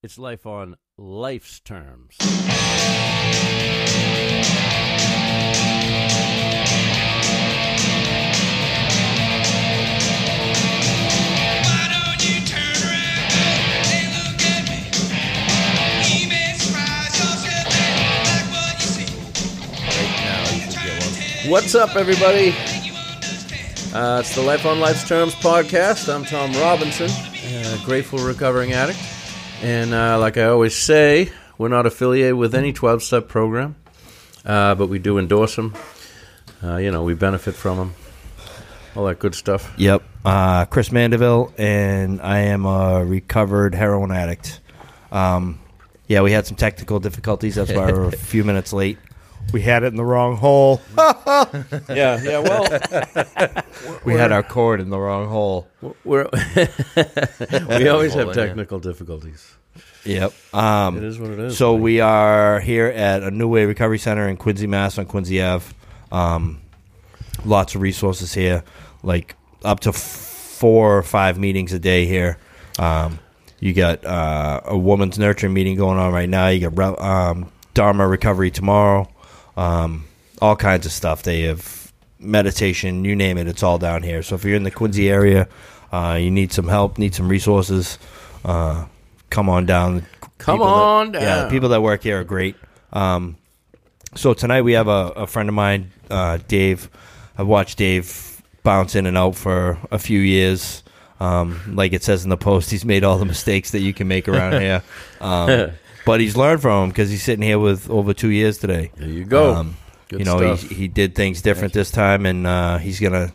It's life on life's terms. Why don't you turn around and look at me? You may surprise yourself and like what you see. Right now, you can get one. What's up, everybody? Uh, it's the Life on Life's Terms podcast. I'm Tom Robinson, a grateful recovering addict. And uh, like I always say, we're not affiliated with any 12 step program, uh, but we do endorse them. Uh, you know, we benefit from them. All that good stuff. Yep. Uh, Chris Mandeville, and I am a recovered heroin addict. Um, yeah, we had some technical difficulties. That's why we're a few minutes late. We had it in the wrong hole. Yeah, yeah, well, We had our cord in the wrong hole. we're we always have Hole in it. technical difficulties. Yep. Um, It is what it is. So we are here at a New Way Recovery Center in Quincy, Mass. on Quincy Ave. Um, lots of resources here, like up to four or five meetings a day here. Um, you got uh, a woman's nurturing meeting going on right now. You got um, Dharma recovery tomorrow. Um, all kinds of stuff. They have meditation, you name it. It's all down here. So if you're in the Quincy area, uh, you need some help, need some resources. Uh, come on down. Come People that- on Yeah, down. the people that work here are great. Um, so tonight we have a, a friend of mine, uh, Dave. I've watched Dave bounce in and out for a few years. Um, like it says in the post, he's made all the mistakes that you can make around here. Um, but he's learned from him because he's sitting here with over two years today. there you go. Um, Good you know, stuff. he, he did things different this time, and uh, he's gonna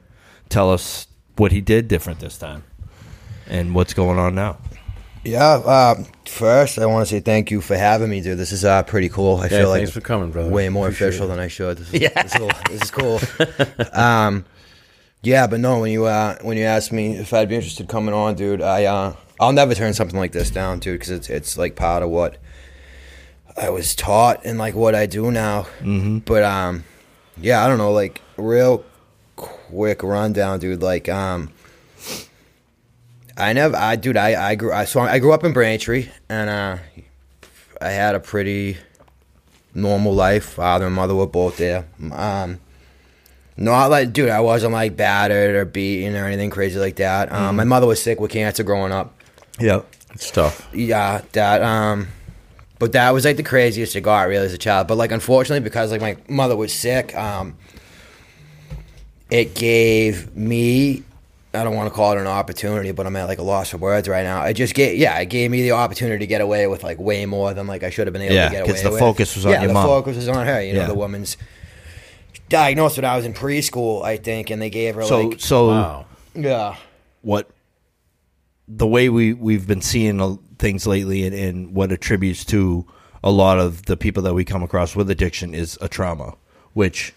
tell us what he did different this time and what's going on now. Yeah. Uh, first, I want to say thank you for having me, dude. This is uh, pretty cool. I Yeah, feel like thanks for coming, brother. way more Appreciate official it. than I should. This is, yeah. this, is, this is cool. um, yeah, but no, when you uh, when you asked me if I'd be interested coming on, dude, I uh, I'll never turn something like this down, dude, because it's it's like part of what I was taught and like what I do now. Mm-hmm. But um, yeah, I don't know, like real quick rundown, dude. Like um. I never, I dude, I I grew, I so I grew up in Braintree, and uh, I had a pretty normal life. Father and mother were both there. Um, not like, dude, I wasn't like battered or beaten or anything crazy like that. Um, My mother was sick with cancer growing up. Yeah. It's tough. Yeah, that. Um, but that was like the craziest cigar got really as a child. But like, unfortunately, because like my mother was sick, um, it gave me. I don't want to call it an opportunity, but I'm at like a loss for words right now. It just gave, yeah, it gave me the opportunity to get away with like way more than like I should have been able Yeah, to get away 'cause the with. focus was on yeah, your the mom. focus was on her. You know, Yeah. the woman's diagnosed when I was in preschool, I think, and they gave her So like, so Wow. yeah, what the way we we've been seeing things lately and, and what attributes to a lot of the people that we come across with addiction is a trauma which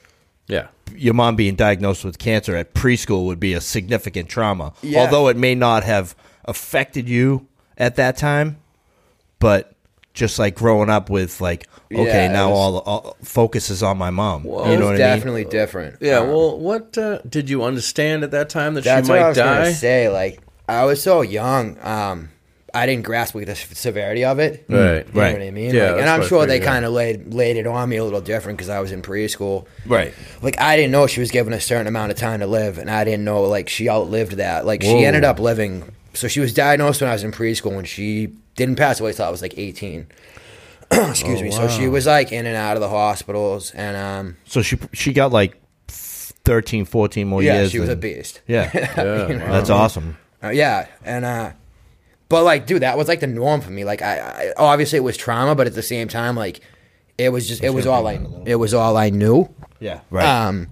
Yeah. your mom being diagnosed with cancer at preschool would be a significant trauma Yeah. although it may not have affected you at that time but just like growing up with like okay Yeah, now was- all, all focus is on my mom Well, you know was what I mean definitely different. Yeah. Um, Well, what uh, did you understand at that time that That's she what I might was die? say. Like I was so young, um, I didn't grasp like, the severity of it. Right. You know Right. what I mean? Yeah, Like, and I'm sure they kind of laid laid it on me a little different because I was in preschool. right Like I didn't know she was given a certain amount of time to live, and I didn't know like she outlived that. Like Whoa. she ended up living. So she was diagnosed when I was in preschool, and she didn't pass away until I was like 18. Excuse Oh, me. So she was like in and out of the hospitals, and um, so she she got like 13 14 more yeah, years Yeah, she was a beast. yeah Yeah. wow. That's awesome. Uh, yeah, and uh, but like, dude, that was like the norm for me. Like, I, I obviously it was trauma, but at the same time, like, it was just it was all I it was all I knew. Yeah. Right. Um,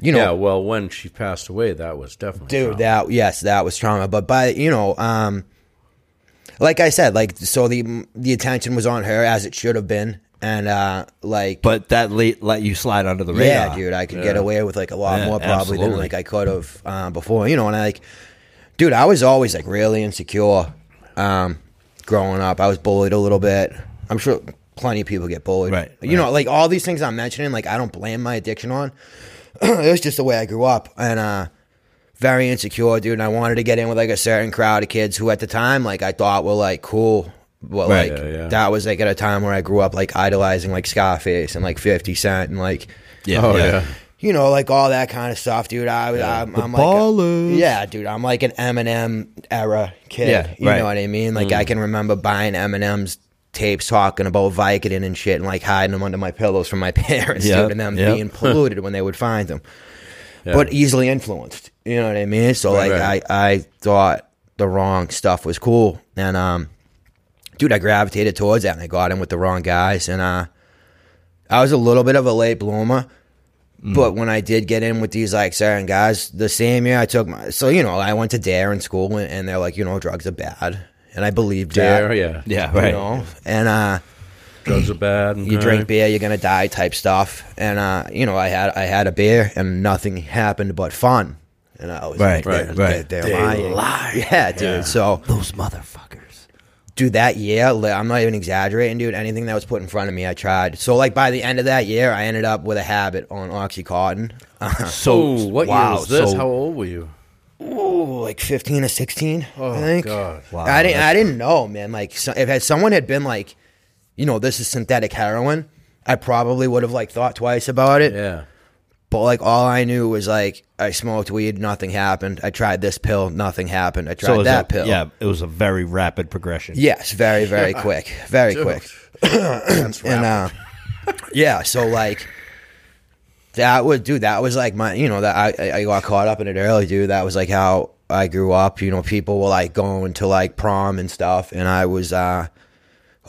you know, yeah. Well, when she passed away, that was definitely dude, trauma. that yes, that was trauma. But by you know, um, like I said, like so the the attention was on her as it should have been, and uh, like, but that let, let you slide under the radar. yeah, dude, I could get away with like a lot Yeah, more probably than like I could have uh, before. You know, and I like, dude, I was always like really insecure um, growing up. I was bullied a little bit. I'm sure plenty of people get bullied. Right, You know, like all these things I'm mentioning, like I don't blame my addiction on. it was just the way I grew up, and uh, very insecure, dude. And I wanted to get in with like a certain crowd of kids who, at the time, like I thought were like cool. Well, Right. like Yeah, yeah. that was like at a time where I grew up like idolizing like Scarface and like Fifty Cent and like Yeah, Oh yeah. You know, like all that kind of stuff, dude. I, I'm, The I'm like, a- yeah, dude. I'm like an Eminem era kid. Yeah, you right. know what I mean? Like I can remember buying Eminem's tapes talking about Vicodin and shit, and like hiding them under my pillows from my parents, Yep, dude, and them yep. being polluted when they would find them, Yeah. but easily influenced. You know what I mean? So Right, like right. I, I thought the wrong stuff was cool, and um, dude, I gravitated towards that, and I got in with the wrong guys, and uh, I was a little bit of a late bloomer. Mm. But when I did get in with these like certain guys, the same year I took my so you know I went to Dare in school and, and they're like you know drugs are bad and I believed Dare, that yeah. Yeah, you know and uh Drugs are bad. And you crime. drink beer you're gonna die type stuff and uh you know I had I had a beer and nothing happened but fun and I was Right, like, right, they're, right. they're, They lying lie. yeah dude Yeah. so Those motherfuckers. Dude, that year, I'm not even exaggerating, dude. Anything that was put in front of me, I tried. So, like, by the end of that year, I ended up with a habit on Oxycontin. So Oh, what wow, year was this? so- How old were you? Ooh, like 15 or 16, Oh I think. God. Wow, I didn't, I didn't know, man. Like, so, if had someone had been like, you know, this is synthetic heroin, I probably would have, like, thought twice about it. Yeah. But, like, all I knew was, like, I smoked weed, nothing happened. I tried this pill, nothing happened. I tried So it was that a- pill. Yeah, it was a very rapid progression. Yes, very, very quick. Very quick. That's and uh yeah so like that was dude that was like my you know that I, I got caught up in it early dude that was like how i grew up you know people were like going to like prom and stuff and i was uh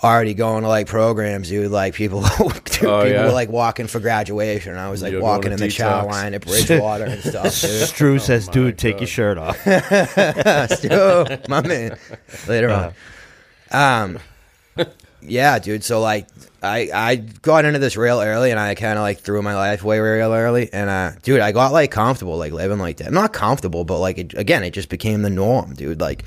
already going to like programs dude like people dude, Oh, people yeah? were like walking for graduation and i was like You're walking in the chow detox. line at bridgewater and stuff dude Drew says, my "Dude, take your shirt off." Stu, my man. Later on. Um, yeah, dude. So like, I I got into this real early, and I kind of like threw my life away real early, and uh, dude, I got like comfortable, like living like that. Not comfortable, but like it, again, it just became the norm, dude. Like.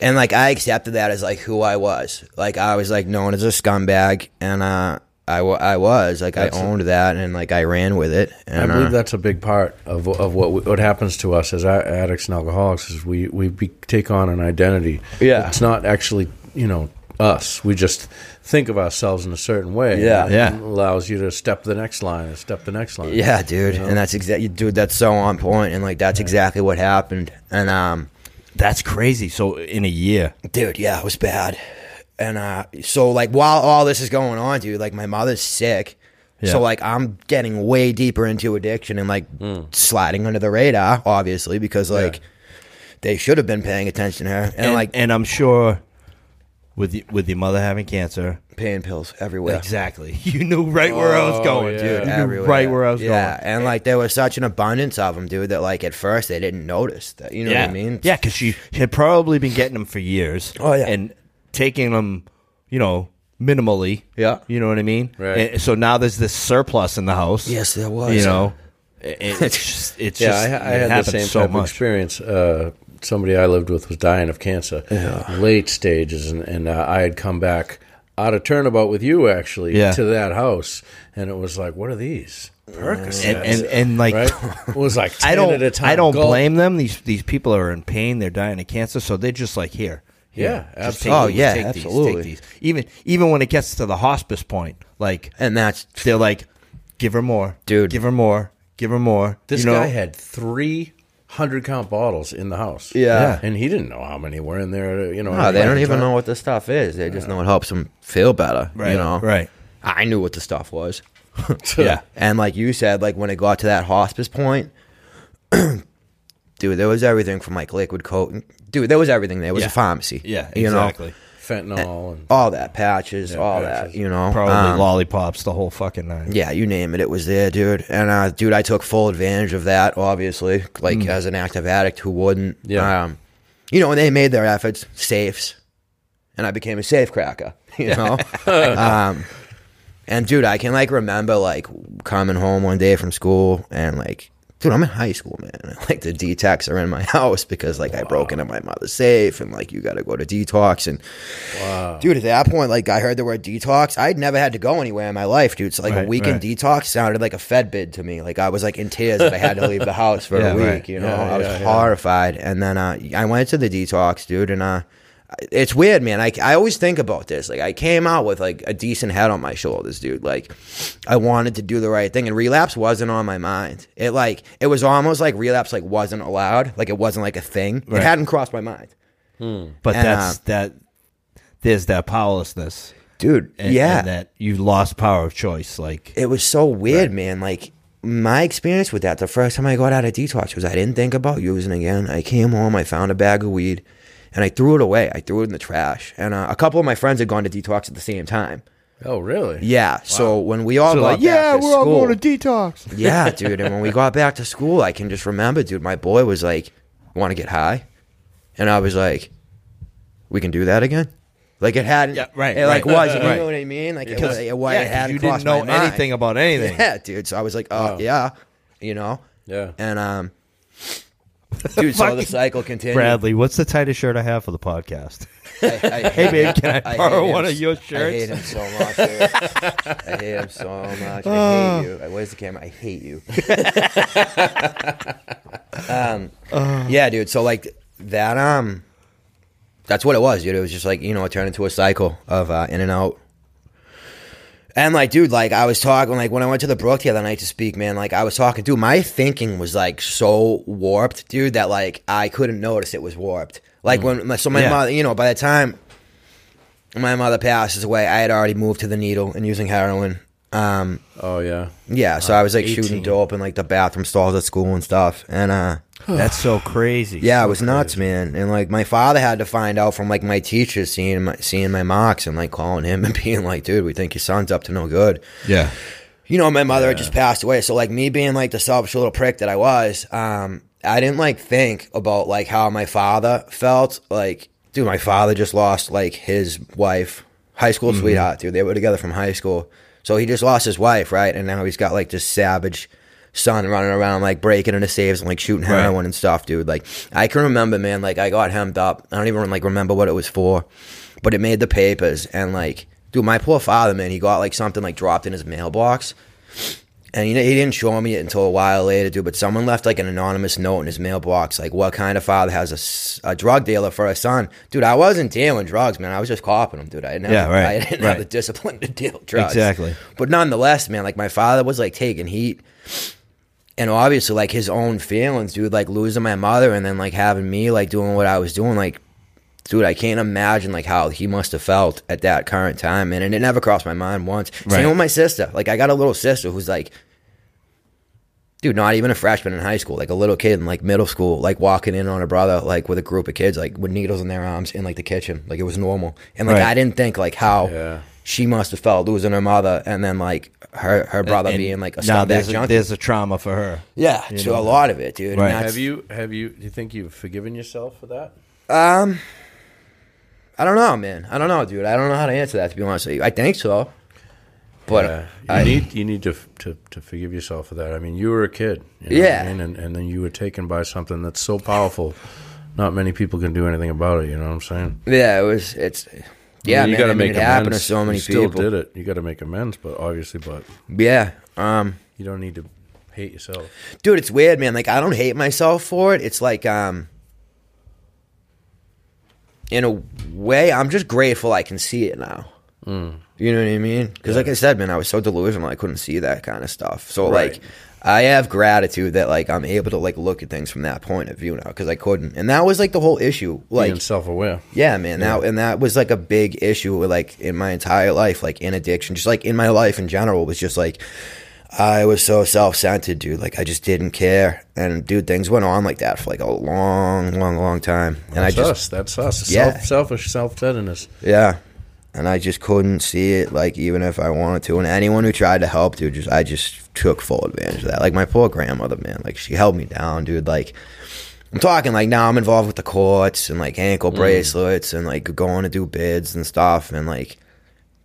And like I accepted that as like who I was. Like I was like known as a scumbag, and uh, I, I was like That's a- I owned that, and like I ran with it. I believe uh, that's a big part of of what what happens to us as addicts and alcoholics is we we be, take on an identity. Yeah. it's not actually you know us. We just think of ourselves in a certain way. Yeah. and Yeah. it allows you to step the next line and step the next line. Yeah, dude, You know? and that's exactly, dude. That's so on point, and like that's exactly what happened. And um, That's crazy. So in a year, dude, yeah, it was bad. And uh, so like while all this is going on, dude, like my mother's sick, Yeah. so like I'm getting way deeper into addiction and like sliding under the radar, obviously, because like they should have been paying attention to her, and, and like and I'm sure with with your mother having cancer, pain pills everywhere. exactly. You knew right where I was Oh, going, yeah. dude. You knew everywhere. right where I was going. yeah, going. and like there was such an abundance of them, dude, that like at first they didn't notice that. You know yeah, what I mean? yeah, because she had probably been getting them for years. Oh, yeah. and taking them, you know, minimally. Yeah. you know what I mean. Right. And so now there's this surplus in the house. Yes, there was. You know, it- it's just it's yeah. just I, I it had the same so type of experience. Uh, somebody I lived with was dying of cancer, late stages, and, and uh, I had come back out of turnabout with you actually Yeah. to that house, and it was like, what are these? Percocets. And, and and like right? It was like 10 I don't at a time. I don't Gulp. blame them. These these people are in pain. They're dying of cancer, so they're just like here. Yeah, here, just absolutely. take Oh, these, yeah, take absolutely. These, take these. Even even when it gets to the hospice point, like and that's they're like, give her more, Dude. give her more, give her more. This you know? guy had three hundred count bottles in the house. Yeah. and he didn't know how many were in there. You know, No, they don't even time. know what the stuff is. They just know it helps them feel better. right, You know, right, I knew what the stuff was. yeah, And like you said, like when it got to that hospice point, dude, there was everything from like liquid coat. Dude, there was everything. There was Yeah. a pharmacy. yeah, you exactly. know, fentanyl and all that patches, Yeah, all patches. that. You know, Probably Um, lollipops, the whole fucking nine. Yeah, you name it, it was there, dude. And uh, dude, I took full advantage of that. Obviously, like as an active addict, who wouldn't? Yeah. Um, you know, and they made their efforts safes, and I became a safe cracker. You know. um, and dude, I can like remember like coming home one day from school and like dude, I'm in high school, man. Like the detox are in my house because like I broke into my mother's safe and like you got to go to detox and Wow. dude, at that point, like I heard the word detox. I'd never had to go anywhere in my life, dude. So like Right, a weekend right. detox sounded like a Fed bid to me. Like I was like in tears that I had to leave the house for Yeah, a week. right. You know, Yeah, I was yeah. horrified. And then uh, I went to the detox, dude, and uh, it's weird, man. I, I always think about this. Like I came out with like a decent head on my shoulders, dude. Like I wanted to do the right thing, and relapse wasn't on my mind. It like it was almost like relapse like wasn't allowed. Like it wasn't like a thing. Right. It hadn't crossed my mind, But And, that's uh, that. There's that powerlessness. dude. And, yeah, and that you lost power of choice. Like it was so weird, man. Like my experience with that, the first time I got out of detox was I didn't think about using again. I came home, I found a bag of weed, and I threw it away. I threw it in the trash. And uh, a couple of my friends had gone to detox at the same time. Oh, really? Yeah. So when we all so got like, yeah, to we're all going to detox. yeah, dude. And when we got back to school, I can just remember, dude. My boy was like, "Want to get high?" And I was like, "We can do that again." Like it hadn't, Yeah, right, It like right, wasn't. You right. know what I mean? Like it, Because- was, it, wa- yeah, it hadn't you didn't know mind. anything about anything. Yeah, dude. So I was like, oh, yeah, you know? Yeah. And, um, dude, so the cycle continues. Bradley, what's the tightest shirt I have for the podcast? I, I Hey, babe, can I hate borrow him one of s- your shirts? I hate him so much, dude. I hate him so much. I hate you. Where's the camera? I hate you. um, yeah, dude. So, like, that, um, that's what it was, dude. It was just like, you know, it turned into a cycle of uh, in and out. And like, dude, like I was talking, like when I went to the Brook the other night to speak, man, like I was talking, dude, my thinking was like so warped, dude, that like I couldn't notice it was warped. Like when, my, so my Yeah. mother, you know, by the time my mother passes away, I had already moved to the needle and using heroin. Um, Oh, yeah. yeah, so I was like 18. shooting dope in like the bathroom stalls at school and stuff. And uh, That's so crazy. yeah, it was nuts, man. And like my father had to find out from like my teachers seeing my seeing my marks and like calling him and being like, "Dude, we think your son's up to no good." yeah. You know, my mother had just passed away, so like me being like the selfish little prick that I was, um, I didn't like think about like how my father felt. Like, dude, my father just lost like his wife, high school sweetheart, dude. They were together from high school, so he just lost his wife, right? And now he's got like this savage son running around like breaking into safes and like shooting Right. heroin and stuff, dude. Like I can remember, man. Like I got hemmed up. I don't even like remember what it was for, but it made the papers. And like, dude, my poor father, man, he got like something like dropped in his mailbox. And he, he didn't show me it until a while later, dude. But someone left like an anonymous note in his mailbox, like, "What kind of father has a drug dealer for a son?" Dude, I wasn't dealing drugs, man. I was just copping them, dude. I didn't have, Yeah, right, I didn't right. have the discipline to deal drugs. Exactly. But nonetheless, man, like my father was like taking heat, and obviously like his own feelings, dude. Like losing my mother and then like having me like doing what I was doing, like. Dude, I can't imagine like how he must have felt at that current time, man. And it never crossed my mind once. Right. Same with my sister. Like I got a little sister who's like dude, not even a freshman in high school, like a little kid in like middle school, like walking in on a brother, like with a group of kids, like with needles in their arms in like the kitchen, like it was normal. And like Right. I didn't think like how Yeah. She must have felt losing her mother, and then like her her brother And being like a now scumbag there's a, there's a trauma for her. yeah, you to know a lot of it, dude. Right. Have you, have you, do you think you've forgiven yourself for that? Um, I don't know, man. I don't know, dude. I don't know how to answer that. To be honest with you, I think so. But Yeah. you I need you need to, to to forgive yourself for that. I mean, you were a kid, you know Yeah. I mean? and and then you were taken by something that's so powerful. Not many people can do anything about it. You know what I'm saying? yeah, it was. It's yeah, I mean, you got to make it amends. happened to so many you still people. did it. You got to make amends, but obviously, but Yeah. Um. you don't need to hate yourself. dude it's weird man like i don't hate myself for it it's like um in a way i'm just grateful i can see it now Mm. you know what i mean because like i said man i was so delusional i couldn't see that kind of stuff so Right. like i have gratitude that like i'm able to like look at things from that point of view now because i couldn't and that was like the whole issue like Being self-aware. yeah, man. That and that was like a big issue, with, like in my entire life, like in addiction, just like in my life in general, was just like I was so self centered, dude. Like I just didn't care, and dude, things went on like that for like a long, long, long time, and That's I just us. That's us. Yeah. Self, selfish self-centeredness. yeah, and I just couldn't see it, like even if I wanted to. And anyone who tried to help, dude, just I just took full advantage of that. Like my poor grandmother, man, like she held me down, dude. Like I'm talking like now I'm involved with the courts and like ankle bracelets and like going to do bids and stuff and like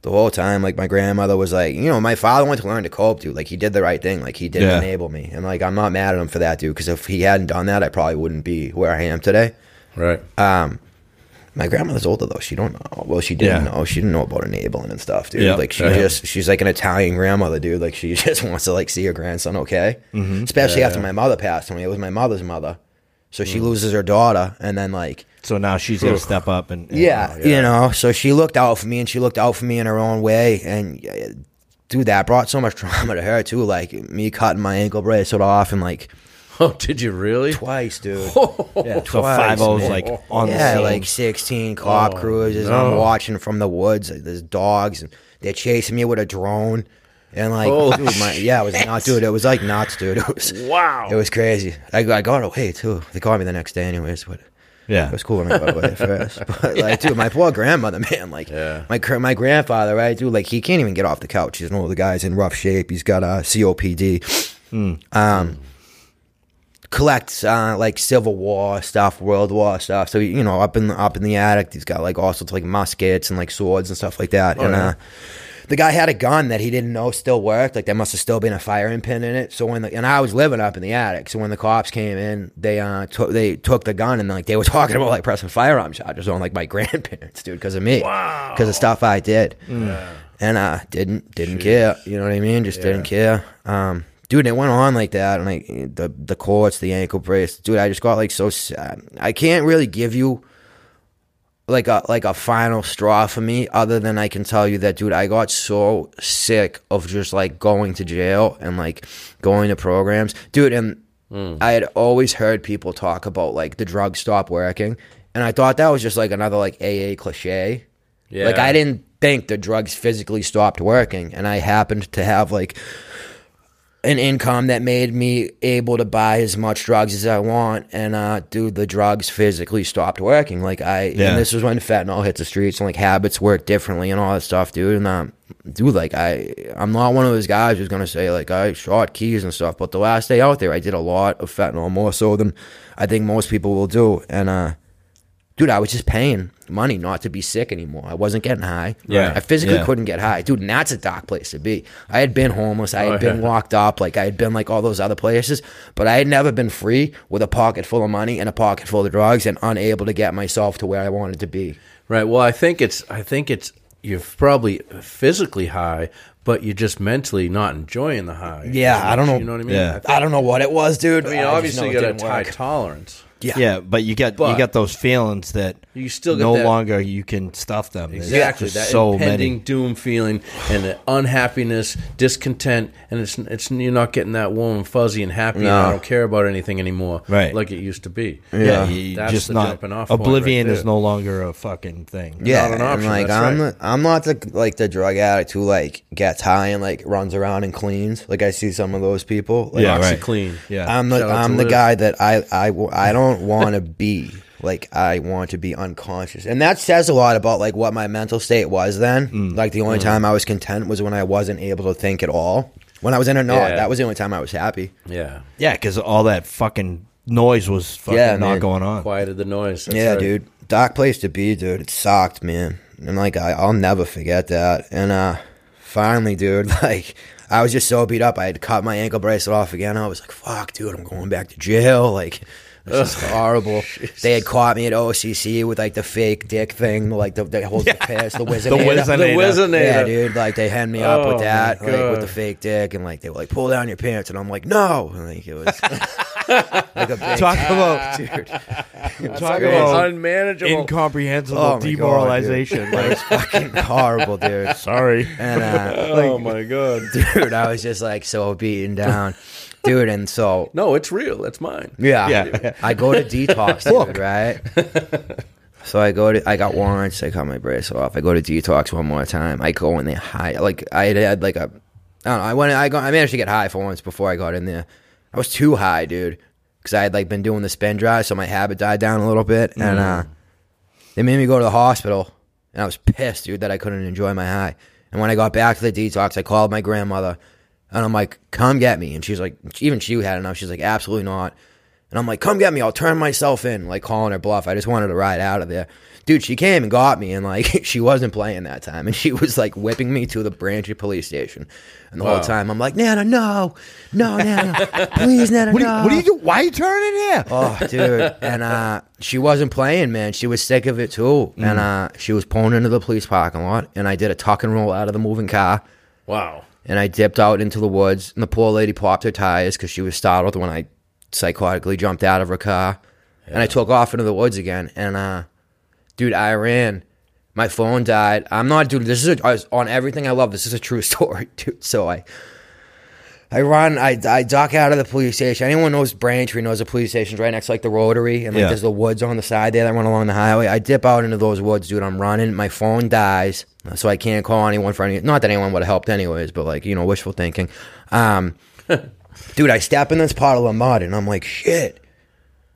the whole time. Like my grandmother was like, you know, my father went to learn to cope, dude. Like he did the right thing. Like he did Yeah. enable me, and like I'm not mad at him for that, dude. Because if he hadn't done that, I probably wouldn't be where I am today. Right. Um, my grandmother's older though. She don't know. Well, she didn't Yeah. know. She didn't know about enabling and stuff, dude. Yeah. Like she Yeah. just she's like an Italian grandmother, dude. Like she just wants to like see her grandson okay. Mm-hmm. Especially Yeah, after my mother passed away. It was my mother's mother, so Mm. she loses her daughter, and then like So now she's gonna step up and, and- yeah, yeah. you know. So she looked out for me, and she looked out for me in her own way, and. Dude, that brought so much trauma to her too. Like me cutting my ankle bracelet off, and like Oh, did you really? twice, dude. yeah. So Twice, five O's man. like on yeah, the scene. like 16 cop Oh, cruises. and no. I'm watching from the woods. Like, there's dogs, and they're chasing me with a drone. And like, Holy dude, my, yeah, it was nuts, dude. It was like nuts, dude. It was, Wow. it was crazy. I, I got away too. They called me the next day, anyways. But yeah. it was cool when I got away first. But like, dude, my poor grandmother, man. Like, Yeah. my gr- my grandfather, right, dude. Like, he can't even get off the couch. He's one of the guys in rough shape. He's got uh, COPD. Um, collects uh, like Civil War stuff, World War stuff. So you know, up in the, up in the attic, he's got like all sorts of like muskets and like swords and stuff like that. and yeah. uh, the guy had a gun that he didn't know still worked. Like there must have still been a firing pin in it. So when the, and I was living up in the attic. So when the cops came in, they uh took they took the gun and like they were talking about like pressing firearm charges on like my grandparents, dude, because of me, Wow. because of stuff I did. And uh didn't didn't care. You know what I mean? Just didn't care. Um, dude, it went on like that, and like the the courts, the ankle brace, dude. I just got like so sad. I can't really give you like a like a final straw for me other than I can tell you that dude I got so sick of just like going to jail and like going to programs dude and hmm. I had always heard people talk about like the drugs stop working and I thought that was just like another like AA cliche Yeah. like I didn't think the drugs physically stopped working and I happened to have like an income that made me able to buy as much drugs as I want. And uh dude the drugs physically stopped working. Like I Yeah. and this was when fentanyl hit the streets and like habits work differently and all that stuff dude. And um dude like I I'm not one of those guys who's gonna say like I shot keys and stuff. But the last day out there I did a lot of fentanyl more so than I think most people will do. And uh dude, I was just paying money not to be sick anymore. I wasn't getting high. Yeah. I physically Yeah. couldn't get high, dude. And that's a dark place to be. I had been homeless. I had Oh, been yeah. locked up. Like I had been like all those other places, but I had never been free with a pocket full of money and a pocket full of drugs and unable to get myself to where I wanted to be. Right. Well, I think it's. I think it's. You're probably physically high, but you're just mentally not enjoying the high. Yeah, I don't know. You know what I mean? Yeah. I, think- I don't know what it was, dude. I mean, I obviously, you got a high tolerance. Yeah. Yeah, but you get But- you get those feelings that You still get no that- longer you can stuff them. There's Exactly. just That so impending many. doom feeling and the unhappiness, discontent, and it's it's you're not getting that warm and fuzzy and happy. And No. I don't care about anything anymore, Right. Like it used to be. Yeah, Yeah. you That's just the not jumping off point oblivion right is there. no longer a fucking thing. Yeah, Not an and option, like that's I'm, right. the, I'm not the like the drug addict who like gets high and like runs around and cleans. Like I see some of those people. Like, Yeah, right. OxyClean. Yeah. I'm the Shout out to I'm the Liv. guy that I I, w- I don't want to be like I want to be unconscious, and that says a lot about like what my mental state was then. Mm. Like the only time I was content was when I wasn't able to think at all. When I was in a knot, Yeah. that was the only time I was happy. Yeah. Yeah, because all that fucking noise was fucking Yeah, not man. going on. Quieted the noise. That's yeah, right. dude. Dark place to be, dude. It sucked, man. And like I, I'll never forget that. And uh finally, dude, like I was just so beat up. I had to cut my ankle bracelet off again. I was like, fuck, dude, I'm going back to jail. Like this is horrible. They had caught me at OCC with like the fake dick thing, like the, the holds the piss, the wizard. The The Whizzinator. Whizzinator. Yeah, dude. Like they had me up Oh, with that, like with the fake dick, and like they were like, "Pull down your pants," and I'm like, "No." And, like it was like a big Talk about dude. talk crazy. about Unmanageable. incomprehensible Oh my God, demoralization. like, it's fucking horrible, dude. sorry. And uh, oh my god. dude, I was just like so beaten down, dude. And so No, it's real. It's mine. yeah, Yeah. I go to detox, dude. Right. So I go to, I got warrants. I cut my bracelet off. I go to detox one more time. I go in there high, like I had had like a, I don't know. I went, I got, I managed to get high for once before I got in there. I was too high, dude, because I had like been doing the spin drive, so my habit died down a little bit, and uh, they made me go to the hospital, and I was pissed, dude, that I couldn't enjoy my high. And when I got back to the detox, I called my grandmother, and I'm like, "Come get me," and she's like, even she had enough. She's like, "Absolutely not." And I'm like, come get me. I'll turn myself in, like calling her bluff. I just wanted to ride out of there. dude, she came and got me, and like she wasn't playing that time, and she was like whipping me to the Braintree police station, and the whole time I'm like, Nana, no, no, Nana, please, Nana, What do you, no. what do you do? Why are you turning here? Oh, dude. And uh, she wasn't playing, man. She was sick of it too. Mm. And uh, she was pulling into the police parking lot. And I did a tuck and roll out of the moving car. Wow. And I dipped out into the woods. And the poor lady popped her tires because she was startled when I psychotically jumped out of her car. And I took off into the woods again. And, uh, dude, I ran. My phone died. I'm not, dude. This is a, on everything I love. This is a true story, dude. So I, I run. I, I duck out of the police station. Anyone knows Braintree knows the police station's right next to like the Rotary, and like Yeah. there's the woods on the side there that run along the highway. I dip out into those woods, dude. I'm running. My phone dies, so I can't call anyone for any. Not that anyone would have helped anyways, but like you know, wishful thinking. Um, dude, I step in this puddle of mud, and I'm like, shit.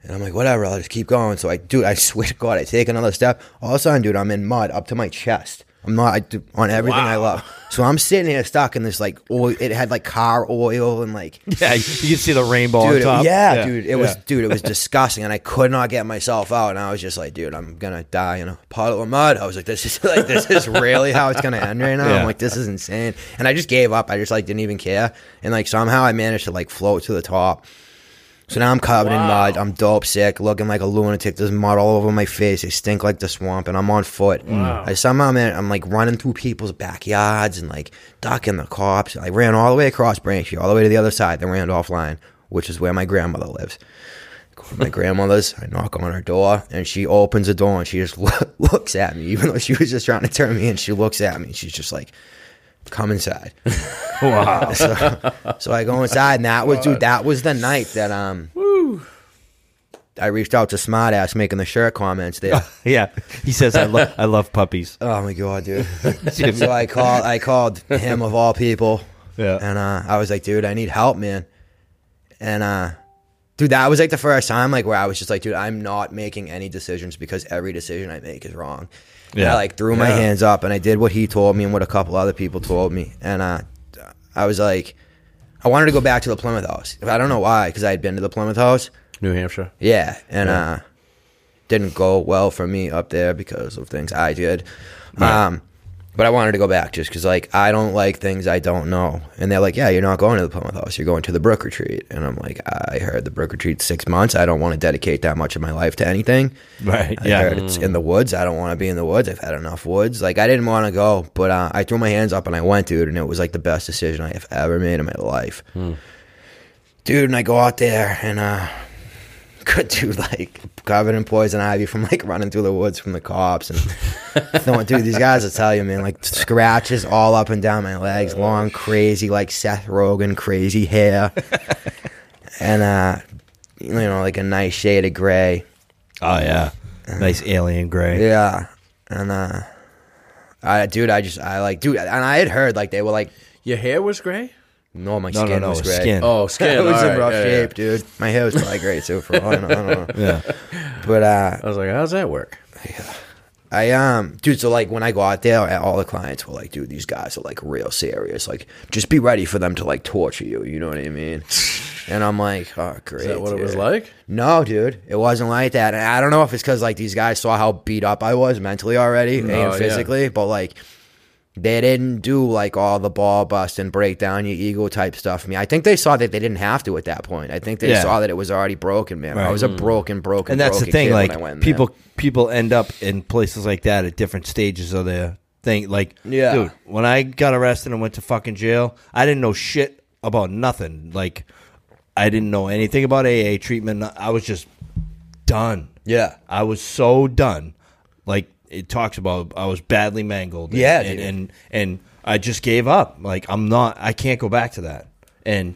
And I'm like, whatever, I'll just keep going. So I, dude, I swear to God, I take another step. All of a sudden, dude, I'm in mud up to my chest. I'm not I, on everything I love. So I'm sitting here stuck in this like oil. It had like car oil and like, Yeah, you can see the rainbow dude, on it- top. yeah, dude, it was, dude, it was disgusting, and I could not get myself out. And I was just like, dude, I'm gonna die in a puddle of mud. I was like, this is like, this is really how it's gonna end right now. Yeah. I'm like, this is insane. And I just gave up. I just like didn't even care. And like somehow I managed to like float to the top. So now I'm covered in mud. I'm dope sick, looking like a lunatic. There's mud all over my face. I stink like the swamp, and I'm on foot. I somehow, man, I'm like running through people's backyards and like ducking the cops. I ran all the way across Braintree, all the way to the other side, the Randolph line, which is where my grandmother lives. My grandmother's. I knock on her door, and she opens the door, and she just loo- looks at me, even though she was just trying to turn me in. She looks at me, and she's just like, "Come inside." Wow. so, so I go inside, and that was dude. That was the night that um. I reached out to Smartass making the shirt comments there. yeah. He says, I, lo- I love puppies. oh my god, dude! so I called. I called him of all people, Yeah. and uh, I was like, dude, I need help, man. And uh, dude, that was like the first time like where I was just like, dude, I'm not making any decisions because every decision I make is wrong. And Yeah. I like threw my Yeah. hands up and I did what he told me and what a couple other people told me, and uh, I was like, I wanted to go back to the Plymouth House. I don't know why, because I had been to the Plymouth House. New Hampshire. Yeah, and uh didn't go well for me up there because of things I did. Um but I wanted to go back just because, like, I don't like things I don't know. And they're like, yeah, you're not going to the Plymouth House. You're going to the Brook Retreat. And I'm like, I heard the Brook Retreat six months. I don't want to dedicate that much of my life to anything. Right. I Yeah. it's in the woods. I don't want to be in the woods. I've had enough woods. Like, I didn't want to go, but uh, I threw my hands up and I went, dude. And it was like the best decision I have ever made in my life. Dude, and I go out there and, uh, good do like covered in poison ivy from like running through the woods from the cops and no, dude, these guys will tell you, man, like scratches all up and down my legs, long, crazy, like Seth Rogen, crazy hair, and uh, you know, like a nice shade of gray, Oh, yeah. Nice alien gray. yeah, and uh, I, dude, I just, I like, dude, and I had heard like they were like, Your hair was gray? No, my No, no, skin no. was gray. Skin. Oh, skin. I was all in right, rough yeah, yeah. shape, dude. My hair was probably great too. For all I, know, I don't know. Yeah. But uh, I was like, how's that work? I um, dude. So like when I go out there, all the clients were like, "Dude, these guys are like real serious. Like, just be ready for them to like torture you. You know what I mean?" And I'm like, "Oh, great." Is that what it was dude." like? No, dude, it wasn't like that. And I don't know if it's because like these guys saw how beat up I was mentally already Oh, and yeah. physically, but like they didn't do like all the ball bust and break down your ego type stuff for me. I think they saw that they didn't have to at that point. I think they Yeah. saw that it was already broken, man. I was a broken, broken, and that's the thing like I went there. people people end up in places like that at different stages of their thing like Yeah. dude when i got arrested and went to fucking jail i didn't know shit about nothing like i didn't know anything about aa treatment i was just done Yeah. i was so done like it talks about i was badly mangled and- Yeah, and and, and i just gave up like i'm not i can't go back to that and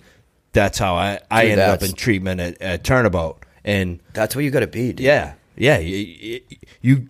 that's how i i Dude, ended up in treatment at, at turnabout and That's what you got to be, dude. yeah, yeah. You, you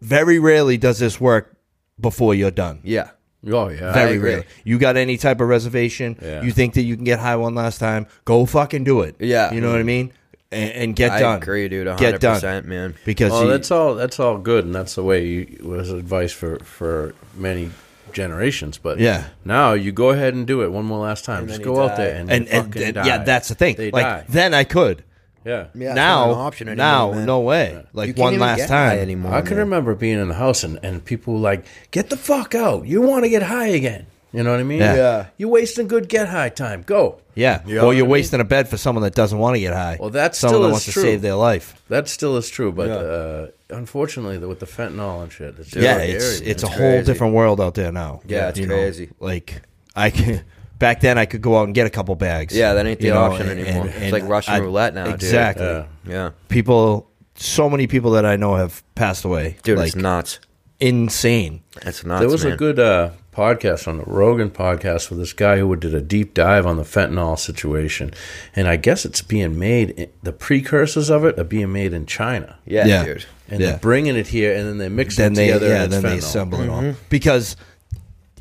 very rarely does this work before you're done. Yeah. Oh, yeah. Very rarely. You got any type of reservation? Yeah. You think that you can get high one last time? Go fucking do it. Yeah. you know what I mean. And, and get I done. agree, dude. 100%, Get done, man. Because Oh, you- that's all. That's all good, and that's the way you, was advice for for many generations. But Yeah. now you go ahead and do it one more last time. Just then go you out there and and, and, fucking and die. yeah, that's the thing. They like die. then I could. Yeah. Yeah, it's now, not an option anymore, now, man. no way. You Like can't one even last get high time. anymore. I can man. remember being in the house and, and people like, get the fuck out. You want to get high again. You know what I mean? Yeah. Yeah. You're wasting good get high time. Go. Yeah. You know or what you're I mean? wasting a bed for someone that doesn't want to get high. Well, that someone still that is wants true. to save their life. That still is true, but Yeah. uh, unfortunately, with the fentanyl and shit, it's yeah, really it's scary, it's a man. whole crazy. different world out there now. Yeah, it's You know, crazy. like I can. Back then, I could go out and get a couple bags. Yeah, that ain't the you know, option and- anymore. and- it's and like Russian I- roulette now, dude. Exactly. Yeah. Yeah, People, so many people that I know have passed away. dude, like it's nuts. insane. It's nuts. There was man. a good uh, podcast on the Rogan podcast with this guy who did a deep dive on the fentanyl situation, and I guess it's being made. The precursors of it are being made in China, yeah, Yeah. dude. and Yeah. they're bringing it here, and then they mix Then it they together. yeah, and then it's they fentanyl. assemble it all Mm-hmm. because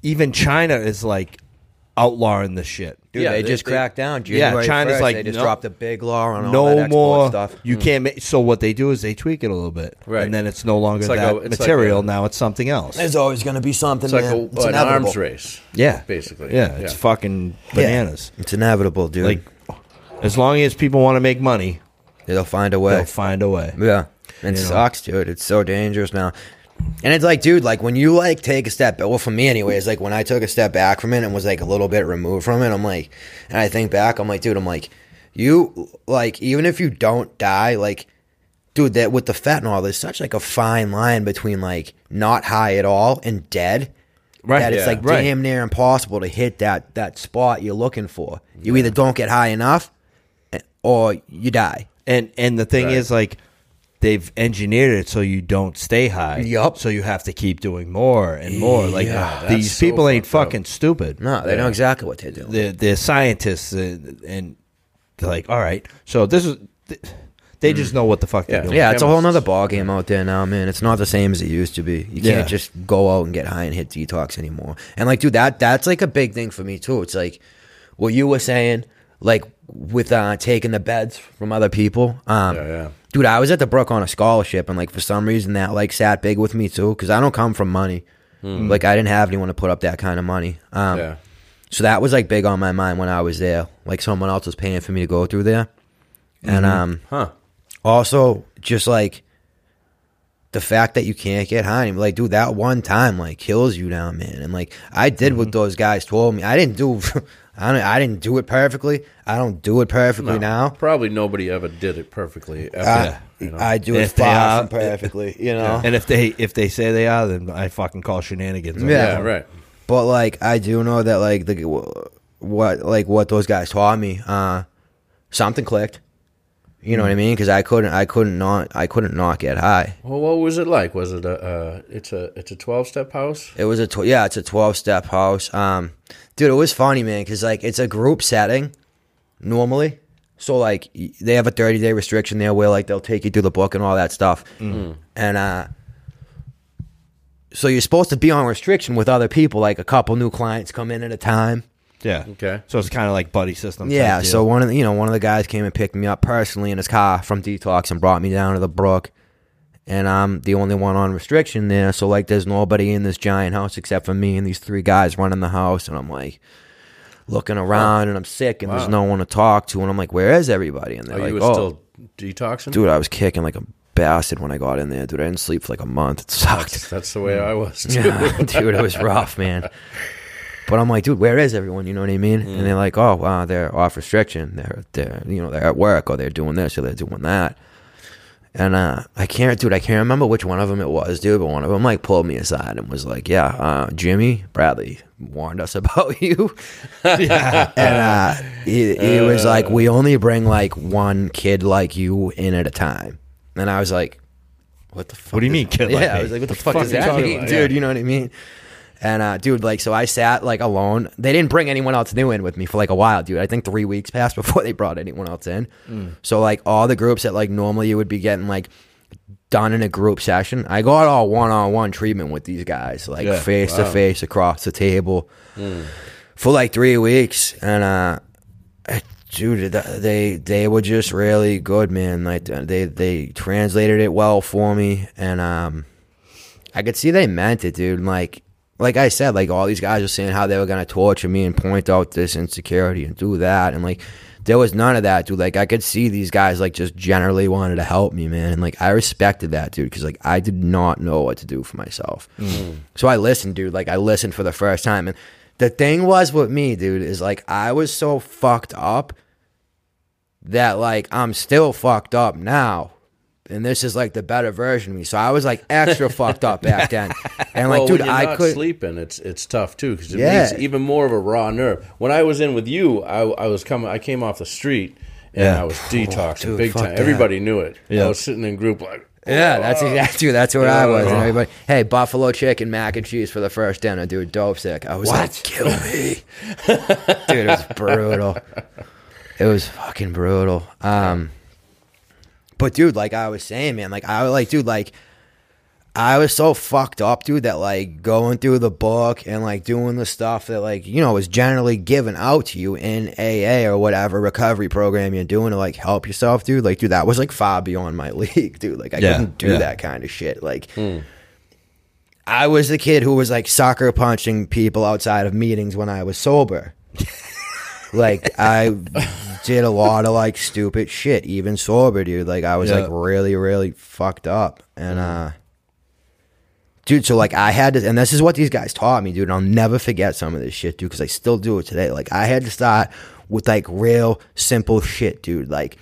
even China is like outlawing this shit. Dude, Yeah, they, they- just they- cracked down. Yeah, China's 1st, like, they just no- dropped a big law on all no that export more. stuff. You hmm. can't make. So what they do is they tweak it a little bit, Right. And then it's no longer It's like that a- it's like material. a- now it's something else. There's always going to be something. It's like man. a, it's an arms race. Yeah, basically. Yeah, it's fucking bananas. It's inevitable, dude. Like as long as people want to make money, they'll find a way. they'll find a way. Yeah. And it know? sucks, dude. It's so dangerous now. And it's like, dude, like when you like take a step, well, for me anyways, like when I took a step back from it and was like a little bit removed from it, I'm like, and I think back, I'm like, dude, I'm like, you, like, even if you don't die, like, dude, that with the fentanyl, there's such like a fine line between like not high at all and dead. Right, That it's like Right. damn near impossible to hit that that spot you're looking for. You either don't get high enough, eh, or you die. And and the thing Right. is like they've engineered it so you don't stay high. Yup. So you have to keep doing more and more. Like Yeah, that's these so people ain't fucked up. fucking stupid. No, they know exactly what they're doing. They're, they're scientists and, and they're like, all right, so this is. They just know what the fuck they're Yeah. doing. Yeah, it's a whole chemists. nother ball game out there now, man. It's not the same as it used to be. You can't just go out and get high and hit detox anymore. And like, dude, that that's like a big thing for me too. It's like what you were saying, like with uh, taking the beds from other people. Um, Yeah, yeah. Dude, I was at the Brook on a scholarship, and like for some reason that like sat big with me too, because I don't come from money. Like I didn't have anyone to put up that kind of money. Um, Yeah. so that was like big on my mind when I was there. Like someone else was paying for me to go through there, and um, Huh. also just like the fact that you can't get high like dude that one time like kills you now man and like i did Mm-hmm. what those guys told me i didn't do I don't, I didn't do it perfectly. I don't do it perfectly No, now. Probably nobody ever did it perfectly. Ever, I, you know? I do And it if far are- from perfectly, you know. And if they if they say they are, then I fucking call shenanigans. Yeah. yeah, right. But like I do know that like the what like what those guys taught me, uh, something clicked. You know what I mean? Because I couldn't, I couldn't not, I couldn't not get high. Well, what was it like? Was it a? Uh, it's a. It's a twelve step house. It was a tw- yeah, it's a twelve step house. Um, dude, it was funny, man, because like it's a group setting normally. So like they have a thirty day restriction there where like they'll take you through the book and all that stuff, and uh, so you're supposed to be on restriction with other people. Like a couple new clients come in at a time. Yeah. Okay. So it's kind of like buddy system. type Yeah, deal. so one of the, you know one of the guys came and picked me up personally in his car from detox and brought me down to the brook, and I'm the only one on restriction there. So like, there's nobody in this giant house except for me and these three guys running the house, and I'm like looking around and I'm sick and there's Wow. no one to talk to, and I'm like, where is everybody? And they're Are like, you oh, still detoxing? dude, I was kicking like a bastard when I got in there, dude. I didn't sleep for like a month. It sucked. That's, that's the way I was too. Yeah, dude, it was rough, man. But I'm like, dude, where is everyone? You know what I mean? And they're like, oh, wow, they're off restriction. They're, they're, you know, they're at work or they're doing this or they're doing that. And uh, I can't, dude, I can't remember which one of them it was, dude. But one of them like pulled me aside and was like, yeah, uh, Jimmy Bradley warned us about you. yeah. And uh, he, he was like, we only bring like one kid like you in at a time. And I was like, what the fuck? What do you mean, kid Yeah, like I was like, what the, The fuck, fuck does that mean, about? dude? Yeah. You know what I mean? And uh, dude, like, so I sat like alone. They didn't bring anyone else new in with me for like a while, dude. I think three weeks passed before they brought anyone else in. So like all the groups that like normally you would be getting like done in a group session, I got all one on one treatment with these guys, like Yeah. face to face across the table for like three weeks. And uh, dude, they they were just really good, man. Like they they translated it well for me, and um, I could see they meant it, dude. Like like I said, like all these guys were saying how they were gonna torture me and point out this insecurity and do that, and like there was none of that, dude. Like I could see these guys like just generally wanted to help me, man, and like I respected that, dude, because like I did not know what to do for myself. Mm. So I listened, dude. Like I listened for the first time, and the thing was with me, dude, is like I was so fucked up that like I'm still fucked up now. And this is like the better version of me. So I was like extra fucked up back then. And like, well, dude, I could sleeping. It's it's tough too because it Yeah. even more of a raw nerve. When I was in with you, I, I was coming. I came off the street and Yeah. I was detoxing dude, big time. that. Everybody knew it. Yeah. I was sitting in group like, Yeah, that's exactly that's where I was. And everybody, hey, buffalo chicken, mac and cheese for the first dinner, dude. Dope sick. I was like, kill me, dude. It was brutal. It was fucking brutal. Um, but dude, like I was saying, man, like I was like, dude, like I was so fucked up, dude, that like going through the book and like doing the stuff that like you know was generally given out to you in AA or whatever recovery program you're doing to like help yourself, dude. Like, dude, that was like far beyond my league, dude. Like, I Yeah, couldn't do yeah. that kind of shit. Like, hmm. I was the kid who was like soccer punching people outside of meetings when I was sober. like, I did a lot of like stupid shit, even sober, dude. Like, I was Yeah. like really, really fucked up, and uh dude. So like I had to, and this is what these guys taught me, dude. And I'll never forget some of this shit, dude, because I still do it today. Like I had to start with like real simple shit, dude. Like,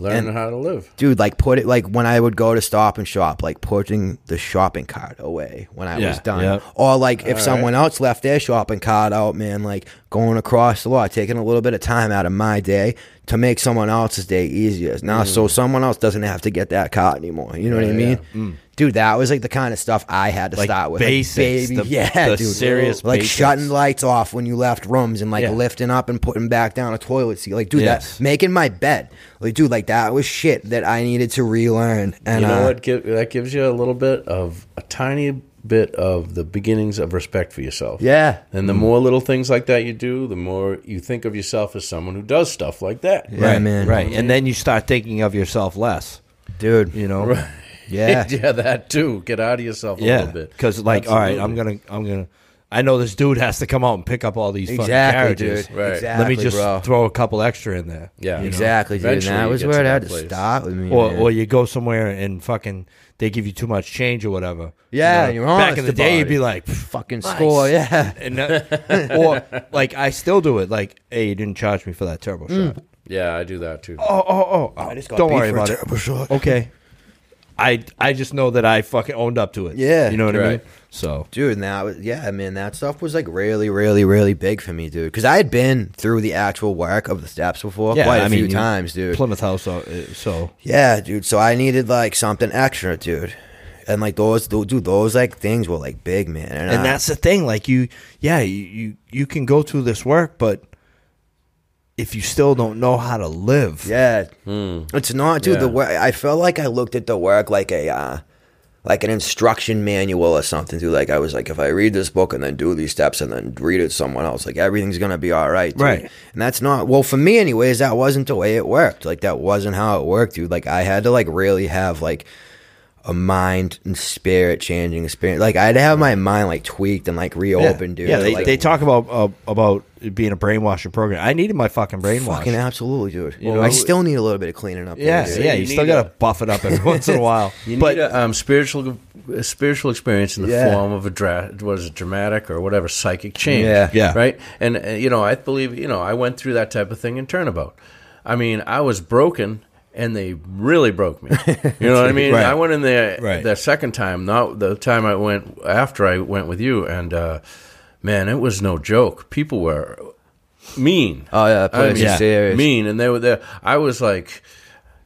learning And- how to live. dude, like put it like when I would go to Stop and Shop, like putting the shopping cart away when I Yeah, was done, yeah. or like if All someone else left their shopping cart out, man, like going across the lot, taking a little bit of time out of my day to make someone else's day easier. Now, mm. so someone else doesn't have to get that cart anymore. You know what I Yeah, mean? Mm. Dude, that was like the kind of stuff I had to Like start with. basics, like, baby, the- yeah, the dude. serious like basics. shutting lights off when you left rooms and like Yeah. lifting up and putting back down a toilet seat. Like, dude, Yes. that making my bed. Like, dude, like that was shit that I needed to relearn. And you know uh, what? Give, that gives you a little bit of a tiny bit of the beginnings of respect for yourself. Yeah. And the more little things like that you do, the more you think of yourself as someone who does stuff like that. Yeah, right, man. Right, and then you start thinking of yourself less. dude. You know. Right. Yeah. yeah, that too. Get out of yourself a Yeah, little bit. because like, all right, I'm gonna, I'm gonna. I know this dude has to come out and pick up all these fucking Exactly, carriages. dude. Right. Exactly, Let me just bro. throw a couple extra in there. Yeah. know? Exactly, dude. And that was where it had to start with me. Or, man. or you go somewhere and fucking they give you too much change or whatever. Yeah, You you're back in the day, you'd be like, fucking Nice. score. Yeah. and that, or like I still do it. Like, hey, you didn't charge me for that turbo mm. shot. Yeah, I do that too. Oh, oh, oh! I just got Don't worry about it. shot. Okay. I I just know that I fucking owned up to it. Yeah. you know what I mean. Right. So Dude, and that was, yeah, man, that stuff was like really, really, really big for me, dude. Because I had been through the actual work of the steps before yeah, quite a I few mean, you- times, dude. Plymouth House. So, uh, so Yeah, dude. So I needed like something extra, dude. And like those, those dude, those like things were like big, man. And, and uh, that's the thing like you yeah you, you you can go through this work but if you still don't know how to live yeah, it's not, dude. The Yeah. work. I felt like I looked at the work like a, uh, like an instruction manual or something, dude. Like I was like, if I read this book and then do these steps and then read it to someone else, like everything's gonna be all right, dude. Right. And that's not well for me, anyways. That wasn't the way it worked. Like that wasn't how it worked, dude. Like I had to like really have like a mind and spirit changing experience. Like I'd have my mind like tweaked and like yeah, reopened, dude. yeah they, like, they talk about uh, about being a brainwashing program i needed my fucking brainwash fucking absolutely, dude. You know, I still need a little bit of cleaning up. yeah there, yeah you you, still gotta buff it up every once in a while You but need a um, spiritual a spiritual experience in the Yeah. form of a dra- what is it, dramatic or whatever psychic change. Yeah. Yeah. Right. And uh, you know, I believe you know I went through that type of thing in Turnabout. I mean, I was broken. And they really broke me. You know what I mean? Right. I went in there Right. the second time, not the time I went after I went with you, and uh, man, it was no joke. People were mean. Oh yeah, I mean, serious. mean, and they were there. I was like,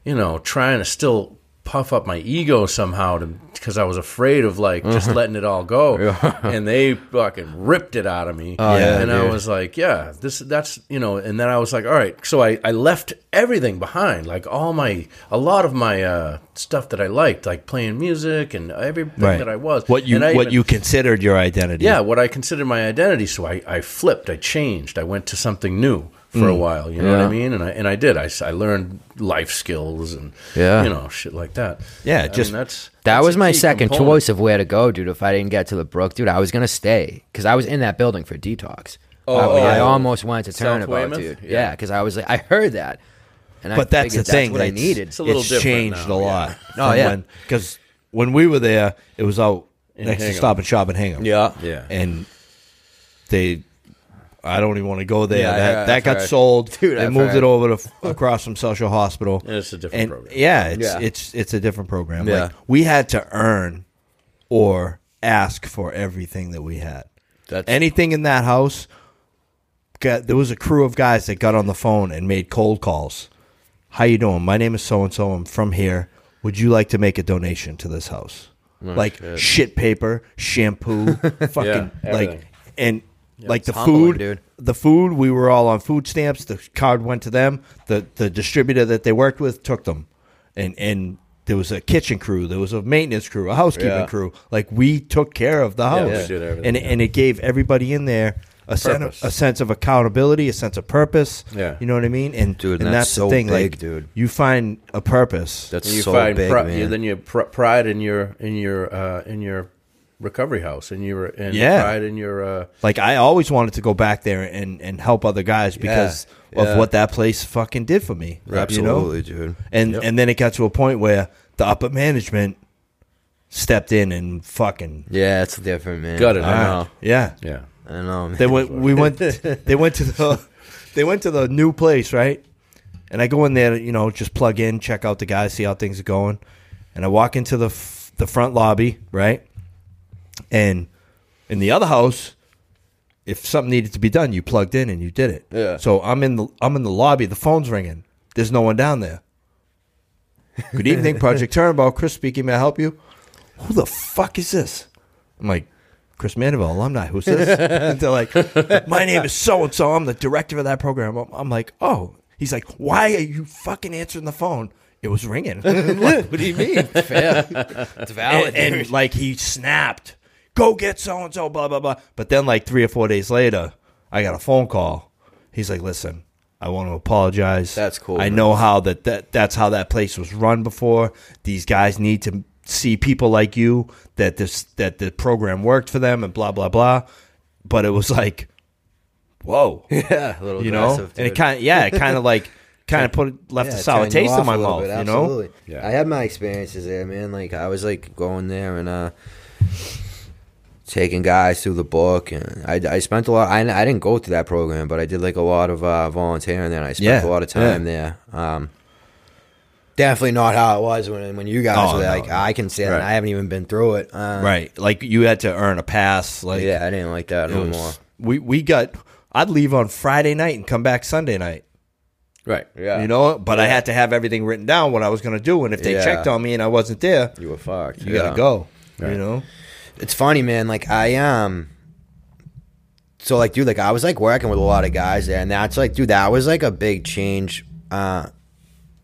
you know, trying to still puff up my ego somehow because I was afraid of like just Uh-huh. letting it all go, and they fucking ripped it out of me. Oh, yeah, and I was like, yeah, this that's you know, and then I was like, all right, so I I left everything behind, like all my a lot of my uh, stuff that I liked, like playing music and everything right. that I was, what you what even- you considered your identity. Yeah, what I considered my identity. So I, I flipped, I changed, I went to something new for a mm. while. You know what I mean? And I and I did. I, s- I learned life skills and Yeah. you know shit like that. Yeah, I just- mean, that's That that's was my second component. choice of where to go, dude. If I didn't get to the Brook, dude, I was gonna stay because I was in that building for detox. Oh, I, oh, I almost went to South Turnabout, Weymouth? dude. Yeah. Yeah, because I was like, I heard that, and I but that's the figured thing. That's what I needed. It's a little it's changed now, a yeah. lot. Oh, yeah. because when we were there, it was out In next Hingham. to Stop and Shop in Hingham. Yeah. Yeah. and they. I don't even want to go there. Yeah, that yeah, that got heard. sold. Dude, they moved heard. it over to across from South Shore Hospital. And it's a different and program. yeah, it's Yeah. it's it's a different program. Yeah. Like we had to earn or ask for everything that we had. That's Anything in that house, got, there was a crew of guys that got on the phone and made cold calls. How you doing? My name is so and so. I'm from here. Would you like to make a donation to this house? Oh, like shit. shit paper, shampoo, fucking like everything. And like the humbling, food, dude. the food. We were all on food stamps. The card went to them. The the distributor that they worked with took them, and and there was a kitchen crew. There was a maintenance crew, a housekeeping Yeah. crew. Like we took care of the house, we did and yeah. and it gave everybody in there a sense of, a sense of accountability, a sense of purpose. Yeah. you know what I mean. And Dude, and and that's, that's the thing, big, like, dude. You find a purpose. that's you so find big, pri- man. you- then you pr- pride in your in your uh, in your recovery house and your and Yeah. pride in your uh, Like I always wanted to go back there and, and help other guys because Yeah. of what that place fucking did for me. You know? Absolutely, dude. And Yep. and then it got to a point where the upper management stepped in and fucking yeah, it's different, man. Got it, I I know. yeah. yeah. I know. Man. They went we went they went to the they went to the new place, right? And I go in there, you know, just plug in, check out the guys, see how things are going. And I walk into the f- the front lobby, right? And in the other house, if something needed to be done, you plugged in and you did it. Yeah. So I'm in the I'm in the lobby, the phone's ringing. There's no one down there. Good evening, Project Turnabout. Chris speaking. May I help you? Who the fuck is this? I'm like, Chris Mandeville, alumni. Who's this? and they're like, my name is so and so. I'm the director of that program. I'm, I'm like, oh. He's like, why are you fucking answering the phone? It was ringing. Like, what do you mean? fair. It's valid. and, and, like he snapped, go get so and so, blah blah blah. But then like three or four days later, I got a phone call. He's like, listen, I want to apologize. That's cool, I man. know how that, that that's how that place was run before. These guys need to see people like you that this that the program worked for them and blah blah blah. But it was like, whoa, yeah, a little you know, aggressive, and it kind of yeah, it kind of like kind of put left Yeah, a sour turn you taste in off my a little mouth. bit, You know. Yeah. I had my experiences there, man. Like I was like going there and uh taking guys through the book, and I, I spent a lot. I, I didn't go through that program, but I did like a lot of uh, volunteering there. and I spent Yeah, a lot of time there. Um, definitely not how it was when when you guys Oh, were no, like. I can say that Right. I haven't even been through it. Uh, right? Like you had to earn a pass. Like yeah, I didn't like that no was- more. We we got. I'd leave on Friday night and come back Sunday night. Right. Yeah, You know, but I had to have everything written down what I was going to do, and if they Yeah. checked on me and I wasn't there, you were fucked. you yeah. got to go. Right. You know, it's funny, man. Like I um, so like, dude, like I was like working with a lot of guys there, and that's like, dude, that was like a big change, uh,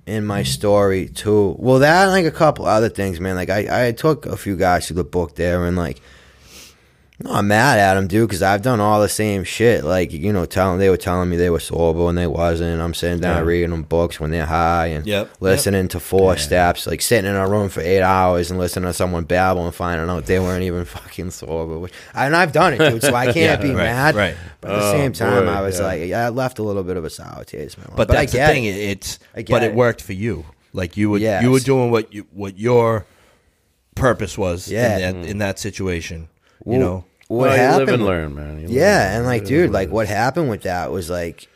in my story too. Well, that and like a couple other things, man. Like I, I took a few guys through the book there, and like. No, I'm mad at them, dude, because I've done all the same shit. Like, you know, telling they were telling me they were sober and they wasn't. I'm sitting down Yeah. reading them books when they're high and Yep. listening to four steps, like sitting in a room for eight hours and listening to someone babble and finding out they weren't even fucking sober. Which, and I've done it, dude, so I can't Yeah, be right, mad. right. But at the Oh, same time, boy, I was yeah. like, yeah, I left a little bit of a sour taste in my mouth. but, I that's the get thing. it. It's I get but it it. worked for you. Like you would Yes. you were doing what you what your purpose was Yeah. in that in that situation. Well, you know, what well, happened? And learn, man. You Yeah, learn. and like, dude, like what happened with that was like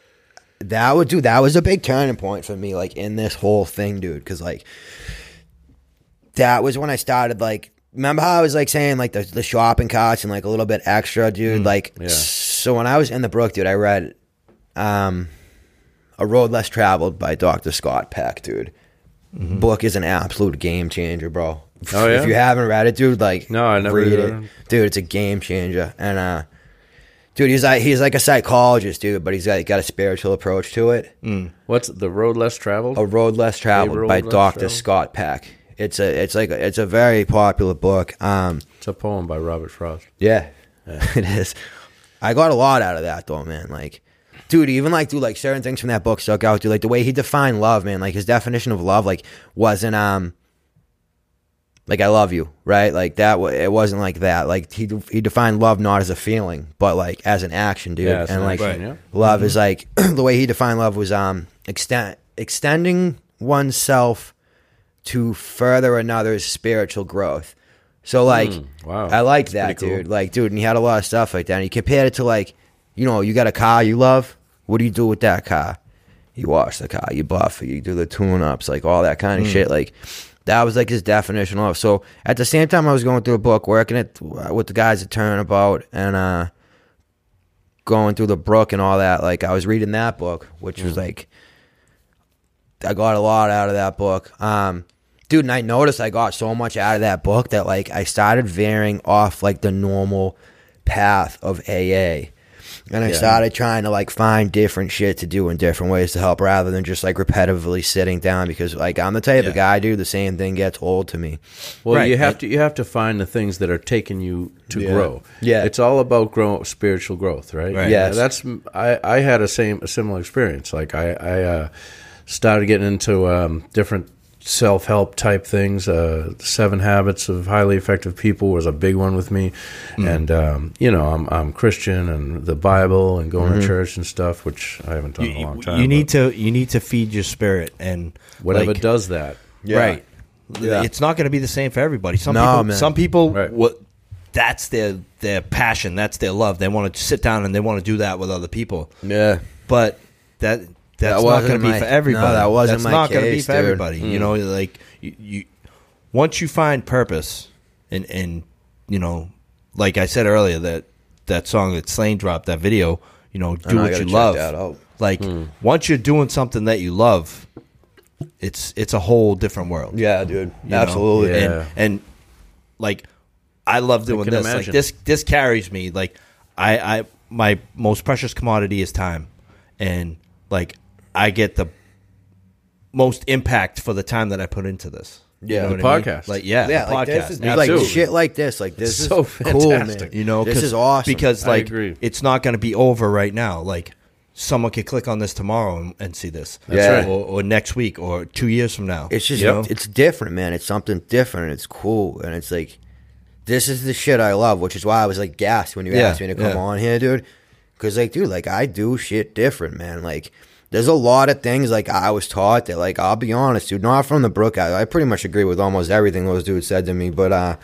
that would dude, that was a big turning point for me, like in this whole thing, dude. Because like that was when I started like. Remember how I was like saying like the the shopping carts and like a little bit extra, dude. like, yeah. so when I was in the Brook, dude, I read um, "A Road Less Traveled" by Dr. Scott Peck, dude. Book is an absolute game changer, bro. Oh, yeah? If you haven't read it, dude, like No, I never read read it, it. dude. It's a game changer, and uh, dude, he's like he's like a psychologist, dude, but he's got got a spiritual approach to it. What's the road less traveled? A Road Less Traveled Road by Less Dr. Traveled? Scott Peck. It's a it's like a, it's a very popular book. Um, It's a poem by Robert Frost. yeah, it is. I got a lot out of that though, man. Like, dude, even like dude, like certain things from that book stuck out. Dude, like the way he defined love, man. Like his definition of love, like wasn't um, like I love you, right? Like that. It wasn't like that. Like he he defined love not as a feeling, but like as an action, dude. Yeah, and like action, yeah. love is like the way he defined love was um extend extending oneself to further another's spiritual growth. So like, wow. I like that, cool. dude. Like, dude, and he had a lot of stuff like that. And he compared it to like, you know, you got a car you love. What do you do with that car? You wash the car, you buff it, you do the tune ups, like all that kind of shit. Like, that was like his definition of. So at the same time, I was going through a book, working it with the guys at Turnabout, and uh, going through the brook and all that. Like, I was reading that book, which was like, I got a lot out of that book. Um, dude, and I noticed I got so much out of that book that like I started veering off like the normal path of AA. And I Yeah. started trying to like find different shit to do in different ways to help rather than just like repetitively sitting down because like I'm the type of guy, dude, the same thing gets old to me. Well, Right. you have to you have to find the things that are taking you to Yeah. grow. Yeah. it's all about grow spiritual growth, right? Right. Yes. that's I I had a same a similar experience. Like I I uh, started getting into um, different self help type things. Uh, Seven Habits of Highly Effective People was a big one with me, Mm. and um, you know I'm I'm Christian and the Bible and going to church and stuff, which I haven't done You, in a long time. you need to you need to feed your spirit and whatever like, does that. Right. Yeah. It's not going to be the same for everybody. Some No, people, man. some people, Right. what that's their their passion. That's their love. They want to sit down and they want to do that with other people. Yeah. But that that's That not going to be for everybody. no, that wasn't that's my not gonna be for dude. everybody. You mm. know, like you, you once you find purpose and and you know, like I said earlier, that that song that Slaine dropped, that video, you know, do know, what you love. Like mm. once you're doing something that you love, it's it's a whole different world. Yeah, dude. Absolutely. Yeah. And, and like I love doing can this. Like this this carries me. Like I I my most precious commodity is time. And like I get the most impact for the time that I put into this. You Yeah. know The what I mean? podcast. Like yeah, Yeah, the like podcast. this is like shit like this. Like this It's is so cool, man. you know, this 'cause- is awesome. because like it's not going to be over right now. Like someone could click on this tomorrow and, and see this, That's Yeah. right. or, or next week, or two years from now. It's just you know? it's different, man. It's something different. It's cool, and it's like this is the shit I love, which is why I was like gassed when you Yeah, asked me to come yeah. on here, dude. Because like, dude, like I do shit different, man. Like, there's a lot of things like I was taught that, like, I'll be honest, dude, not from the Brook. I, I pretty much agree with almost everything those dudes said to me, but uh,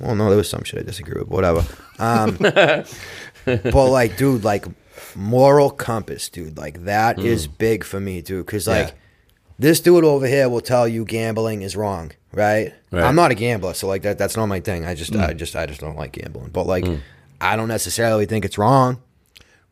well, no, there was some shit I disagree with. Whatever. Um, but like, dude, like moral compass, dude, like that is big for me, dude. Because like Yeah. this dude over here will tell you gambling is wrong, right? Right. I'm not a gambler, so like that that's not my thing. I just I just I just don't like gambling. But like I don't necessarily think it's wrong.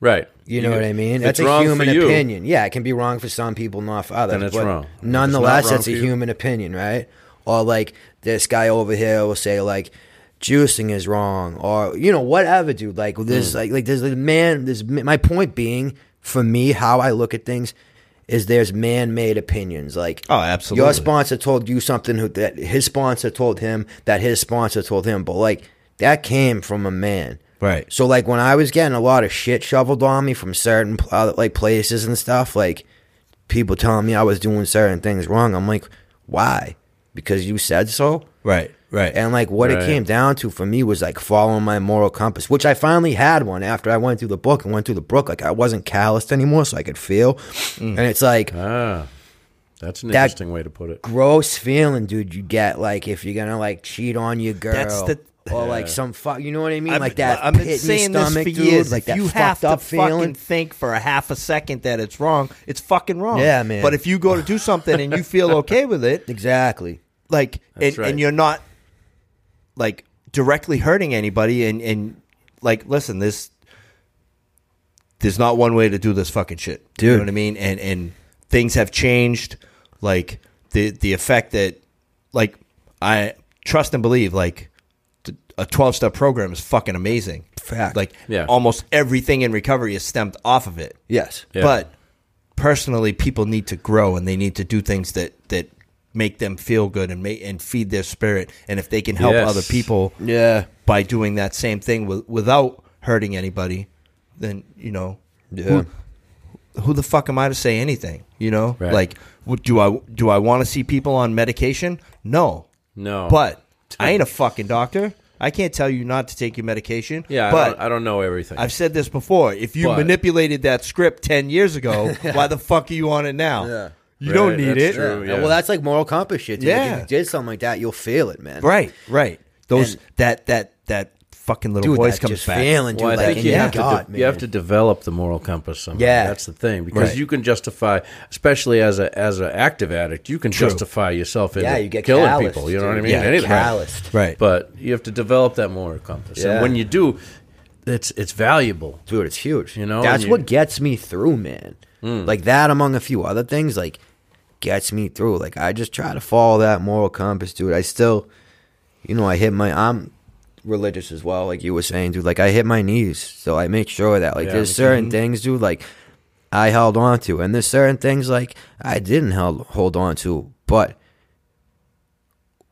Right. You know what I mean? That's a human you, opinion. Yeah, it can be wrong for some people, not for others. Then it's but wrong. If it's Nonetheless, wrong it's a for you- human opinion, right? Or like this guy over here will say like juicing is wrong, or you know whatever, dude. Like this, mm. like like there's a man. This my point being for me how I look at things is there's man-made opinions. Like Oh, absolutely. your sponsor told you something who, that his sponsor told him that his sponsor told him, but like that came from a man. Right. So like when I was getting a lot of shit shoveled on me from certain uh, like places and stuff, like people telling me I was doing certain things wrong, I'm like, why? Because you said so. Right. Right. And like what Right. it came down to for me was like following my moral compass, which I finally had one after I went through the book and went through the book. Like I wasn't calloused anymore, so I could feel. And it's like Ah, that's an That- interesting way to put it. gross feeling, dude. You get like if you're gonna like cheat on your girl, That's the- or like some fuck. You know what I mean? I've like that I've been pit in saying your stomach, this for dude. years. Like if that you fucked have to up feeling. fucking think for a half a second that it's wrong, it's fucking wrong. Yeah, man. But if you go to do something and you feel okay with it, Exactly. like, and, That's right. and you're not like directly hurting anybody, and and like, listen, this there's not one way to do this fucking shit. Dude You Dude. know what I mean? And and things have changed. Like the the effect that like I trust and believe like a 12 step program is fucking amazing. Fact. Like Yeah. almost everything in recovery is stemmed off of it. Yes. Yeah. But personally people need to grow and they need to do things that that make them feel good and make and feed their spirit and if they can help Yes. other people Yeah. by doing that same thing with, without hurting anybody then you know Yeah. who- who the fuck am I to say anything? You know, Right. like, do I do I want to see people on medication? No, No, but I ain't a fucking doctor. I can't tell you not to take your medication. yeah, I but don't, I don't know everything. I've said this before. If you But- manipulated that script ten years ago, why the fuck are you on it now? Yeah. You Right, don't need that's it. true. Yeah, yeah. Well, that's like moral compass shit. Dude. Yeah. If you did something like that, you'll feel it, man. Right, right. Those And- that that that fucking little Dude, voice that comes just back. feeling, dude. well, I like, think you your have to gut, de- you have to develop the moral compass somehow. Yeah. that's the thing because Right. you can justify, especially as a as an active addict, you can True. justify yourself into Yeah, you get killing calloused, people. You know what I dude. mean? Yeah, Anything. calloused. right. But you have to develop that moral compass, Yeah. and when you do, it's it's valuable. dude, it's huge. You know, that's and you- what gets me through, man. Hmm. Like that, among a few other things, like gets me through. Like I just try to follow that moral compass, dude. I still, you know, I hit my. I'm religious as well, like you were saying, dude. Like I hit my knees, so I make sure that like Yeah. there's certain things, dude. Like I held on to, and there's certain things like I didn't held, hold on to, but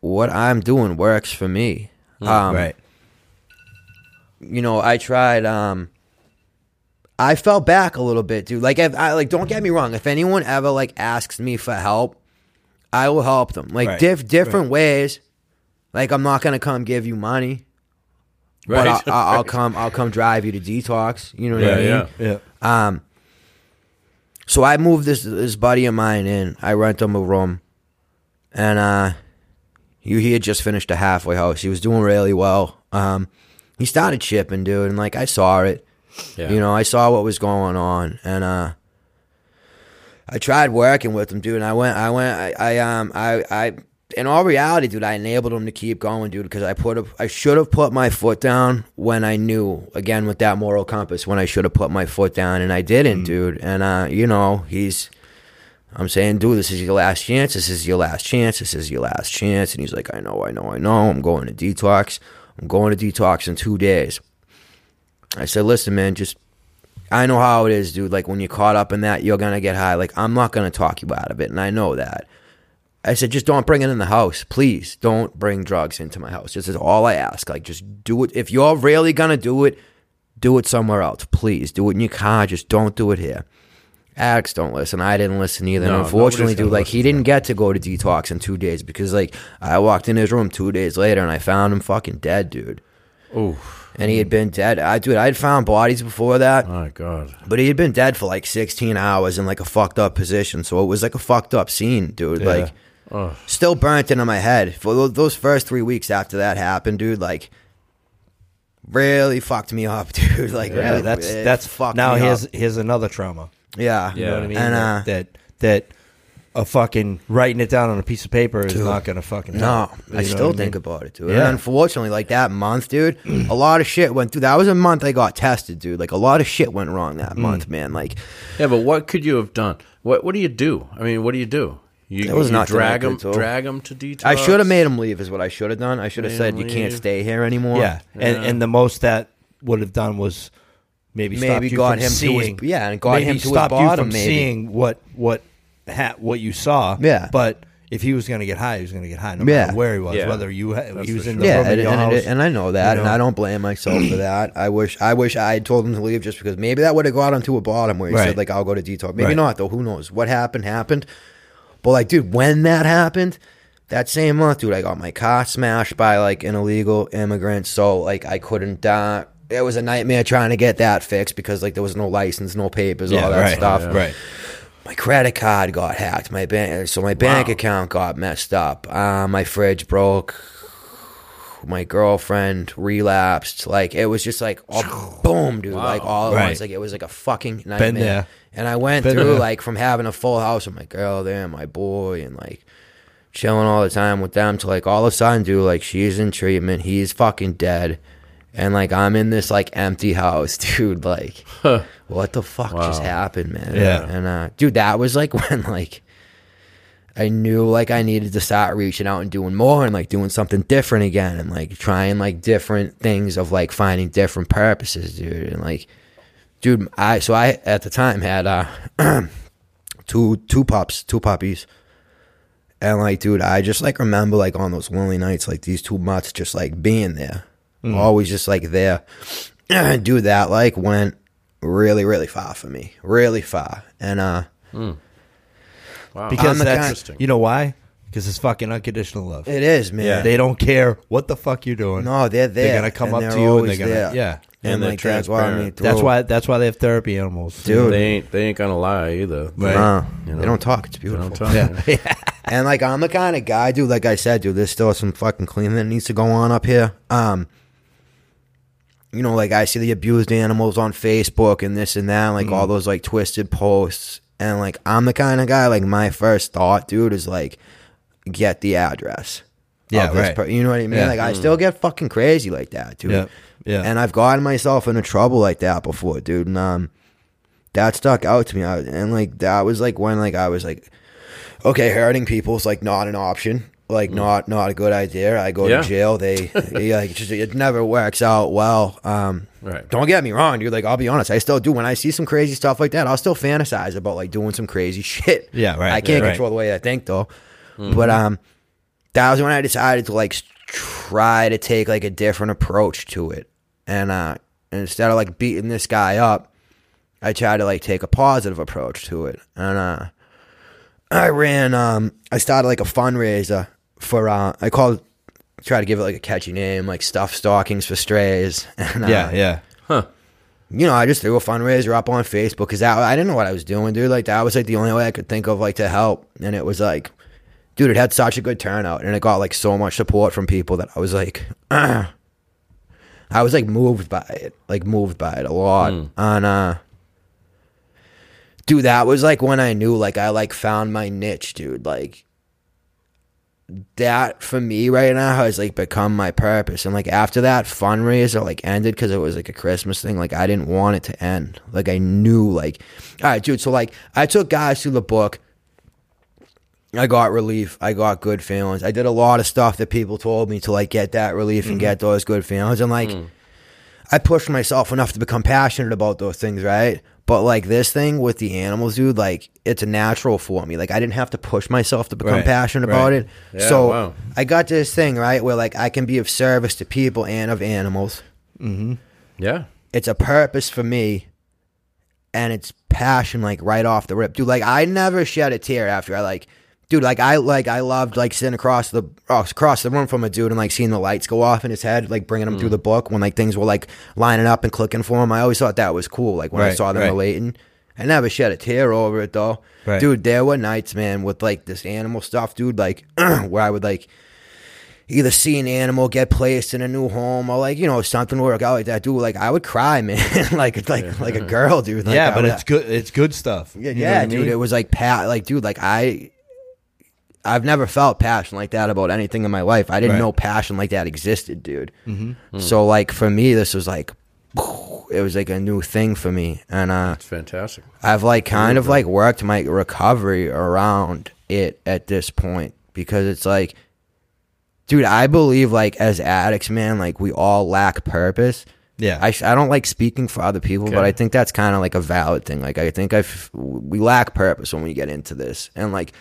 what I'm doing works for me. Um, right. you know, I tried. Um, I fell back a little bit, dude. Like, if I like, don't get me wrong. If anyone ever like asks me for help, I will help them. Like, Right, diff- different ways. Like, I'm not gonna come give you money, Right? but I'll, I'll come. I'll come drive you to detox. You know what Yeah, I mean? yeah. Yeah. Um, so I moved this this buddy of mine in. I rent him a room, and uh, he, he had just finished a halfway house. He was doing really well. Um, he started chipping, dude, and like I saw it. Yeah. You know, I saw what was going on, and uh, I tried working with him, dude. And I went, I went, I, I um, I, I. In all reality, dude, I enabled him to keep going, dude, because I put, a, I should have put my foot down when I knew, again with that moral compass, when I should have put my foot down, and I didn't, dude. And uh, you know, he's, I'm saying, dude, this is your last chance. This is your last chance. This is your last chance. And he's like, I know, I know, I know. I'm going to detox. I'm going to detox in two days. I said, listen, man, just I know how it is, dude. Like when you're caught up in that, you're gonna get high. Like I'm not gonna talk you out of it, and I know that. I said, just don't bring it in the house, please. Don't bring drugs into my house. This is all I ask. Like, just do it. If you're really gonna do it, do it somewhere else, please. Do it in your car. Just don't do it here. Addicts don't listen. I didn't listen either. No, and unfortunately, dude, like he didn't get to go to detox in two days because, like, I walked in his room two days later and I found him fucking dead, dude. Oh And he had been dead. I, dude, I'd found bodies before that. my god! But he had been dead for like 16 hours in like a fucked up position. So it was like a fucked up scene, dude. Like, Ugh. still burnt into my head. For those first three weeks after that happened, dude, like, really fucked me up, dude. Like, Yeah, really, that's it that's fucked now me here's up. here's another trauma. Yeah. You know what I mean? And, uh, that, that that a fucking writing it down on a piece of paper is Dude. not gonna fucking No, help. You I still what think mean? about it, dude. Yeah. And unfortunately, like that month, dude, a lot of shit went through. That was a month I got tested, dude. Like a lot of shit went wrong that Mm. month, man. Like Yeah, but what could you have done? What What do you do? I mean, what do you do? You, There was you nothing I drag could them, drag them to detox. I should have made him leave, is what I should have done. I should have said, him "You can't leave. stay here anymore." Yeah. And and the most that would have done was maybe Maybe stopped you got from him to his- seeing, yeah, and got maybe him to his stopped you bottom, from maybe. seeing what what ha- what you saw. Yeah. but if he was going to get high, he was going to get high no Yeah. matter where he was. Yeah. Whether you ha- That's he was for in the yeah, room in and, your and, house, and I know that, you and know? I don't blame myself for that. I wish, I wish I had told him to leave just because maybe that would have got him to a bottom where he Right. said like, "I'll go to detox." Maybe Right. not though. Who knows? What happened happened. But like, dude, when that happened, that same month, dude, I got my car smashed by like an illegal immigrant. So like, I couldn't. Uh, it was a nightmare trying to get that fixed because like there was no license, no papers, yeah, all that right, stuff. right. my credit card got hacked. My bank, so my bank Wow. account got messed up. Uh, my fridge broke. My girlfriend relapsed. Like it was just like a boom, dude. Like all at Right. once. Like it was like a fucking nightmare. there. And I went Been through like from having a full house with my girl there, and my boy, and like chilling all the time with them to like all of a sudden, dude, like she's in treatment, he's fucking dead. And like I'm in this like empty house, dude. Like, what the fuck just happened, man? Yeah. And uh, dude, that was like when like I knew like I needed to start reaching out and doing more and like doing something different again and like trying like different things of like finding different purposes, dude. And like, dude, I so I at the time had uh two two pups, two puppies. And like, dude, I just like remember like on those lonely nights, like these two mutts just like being there, always just like there. dude, that like went really, really far for me, really far. And uh, Wow. because I'm that's kind- Interesting. you know why? Because it's fucking unconditional love. it is, man. Yeah. They don't care what the fuck you're doing. no, they're there. they're gonna come and up to you and they're gonna there. yeah. And, And they're like that's why I mean. That's why that's why they have therapy animals, Dude. they ain't they ain't gonna lie either. Right. No, You know. they don't talk. It's They beautiful. don't talk. Yeah. And like I'm the kind of guy, dude. Like I said, dude, there's still some fucking cleaning that needs to go on up here. Um, you know, like I see the abused animals on Facebook and this and that, like Mm. all those like twisted posts. And like I'm the kind of guy, like my first thought, dude, is like get the address. Yeah, of this right. per- you know what I mean? Yeah. Like I still get fucking crazy like that, dude. Yeah, yeah. And I've gotten myself into trouble like that before, dude. And um, that stuck out to me. I, and like that was like when like I was like, okay, hurting people is like not an option. Like not not a good idea. I go Yeah. to jail. They yeah, like, just, it never works out well. Um, Right. Don't get me wrong, dude. Like I'll be honest, I still do. When I see some crazy stuff like that, I'll still fantasize about like doing some crazy shit. Yeah, right. I can't Yeah, right. control the way I think though. But um, that was when I decided to like try to take like a different approach to it, and uh, instead of like beating this guy up, I tried to like take a positive approach to it, and uh, I ran. Um, I started like a fundraiser for. Uh, I called. Try to give it like a catchy name, like stuff stockings for strays. And, uh, yeah, yeah. Huh. You know, I just threw a fundraiser up on Facebook because I didn't know what I was doing, dude. Like that was like the only way I could think of like to help, and it was like, dude, it had such a good turnout, and it got like so much support from people that I was like, I was like moved by it, like moved by it a lot, and uh, dude, that was like when I knew like I like found my niche, dude, like. That for me right now has like become my purpose, and like after that fundraiser like ended because it was like a Christmas thing. Like I didn't want it to end. Like I knew like, all right, dude. So like I took guys through the book. I got relief. I got good feelings. I did a lot of stuff that people told me to like get that relief and get those good feelings. And like, I pushed myself enough to become passionate about those things, right? But like this thing with the animals, dude, like it's a natural for me. Like I didn't have to push myself to become Right, passionate right. about it. Yeah, so wow. I got this thing, right, where like I can be of service to people and of animals. Mm-hmm. Yeah. It's a purpose for me and it's passion like right off the rip. Dude, like I never shed a tear after I like dude, like I like I loved like sitting across the oh, across the room from a dude and like seeing the lights go off in his head, like bringing him through mm. the book when like things were like lining up and clicking for him. I always thought that was cool. Like when I saw them right. relating. I never shed a tear over it though. Right. Dude, there were nights, man, with like this animal stuff, dude, like where I would like either see an animal get placed in a new home or like, you know, something work out like that, dude. Like I would cry, man. like it's like like a girl, dude. Like, yeah, but would- it's good. It's good stuff. yeah, yeah, what I dude. mean? It was like pat, like dude, like I, I've never felt passion like that about anything in my life. I didn't Right. know passion like that existed, dude. Mm-hmm. So like for me, this was like, it was like a new thing for me, and uh, It's fantastic. I've like kind of like worked my recovery around it at this point because it's like, dude, I believe like as addicts, man, like we all lack purpose. Yeah. I, sh- I don't like speaking for other people, but I think that's kind of like a valid thing. Like I think I f- we lack purpose when we get into this, and like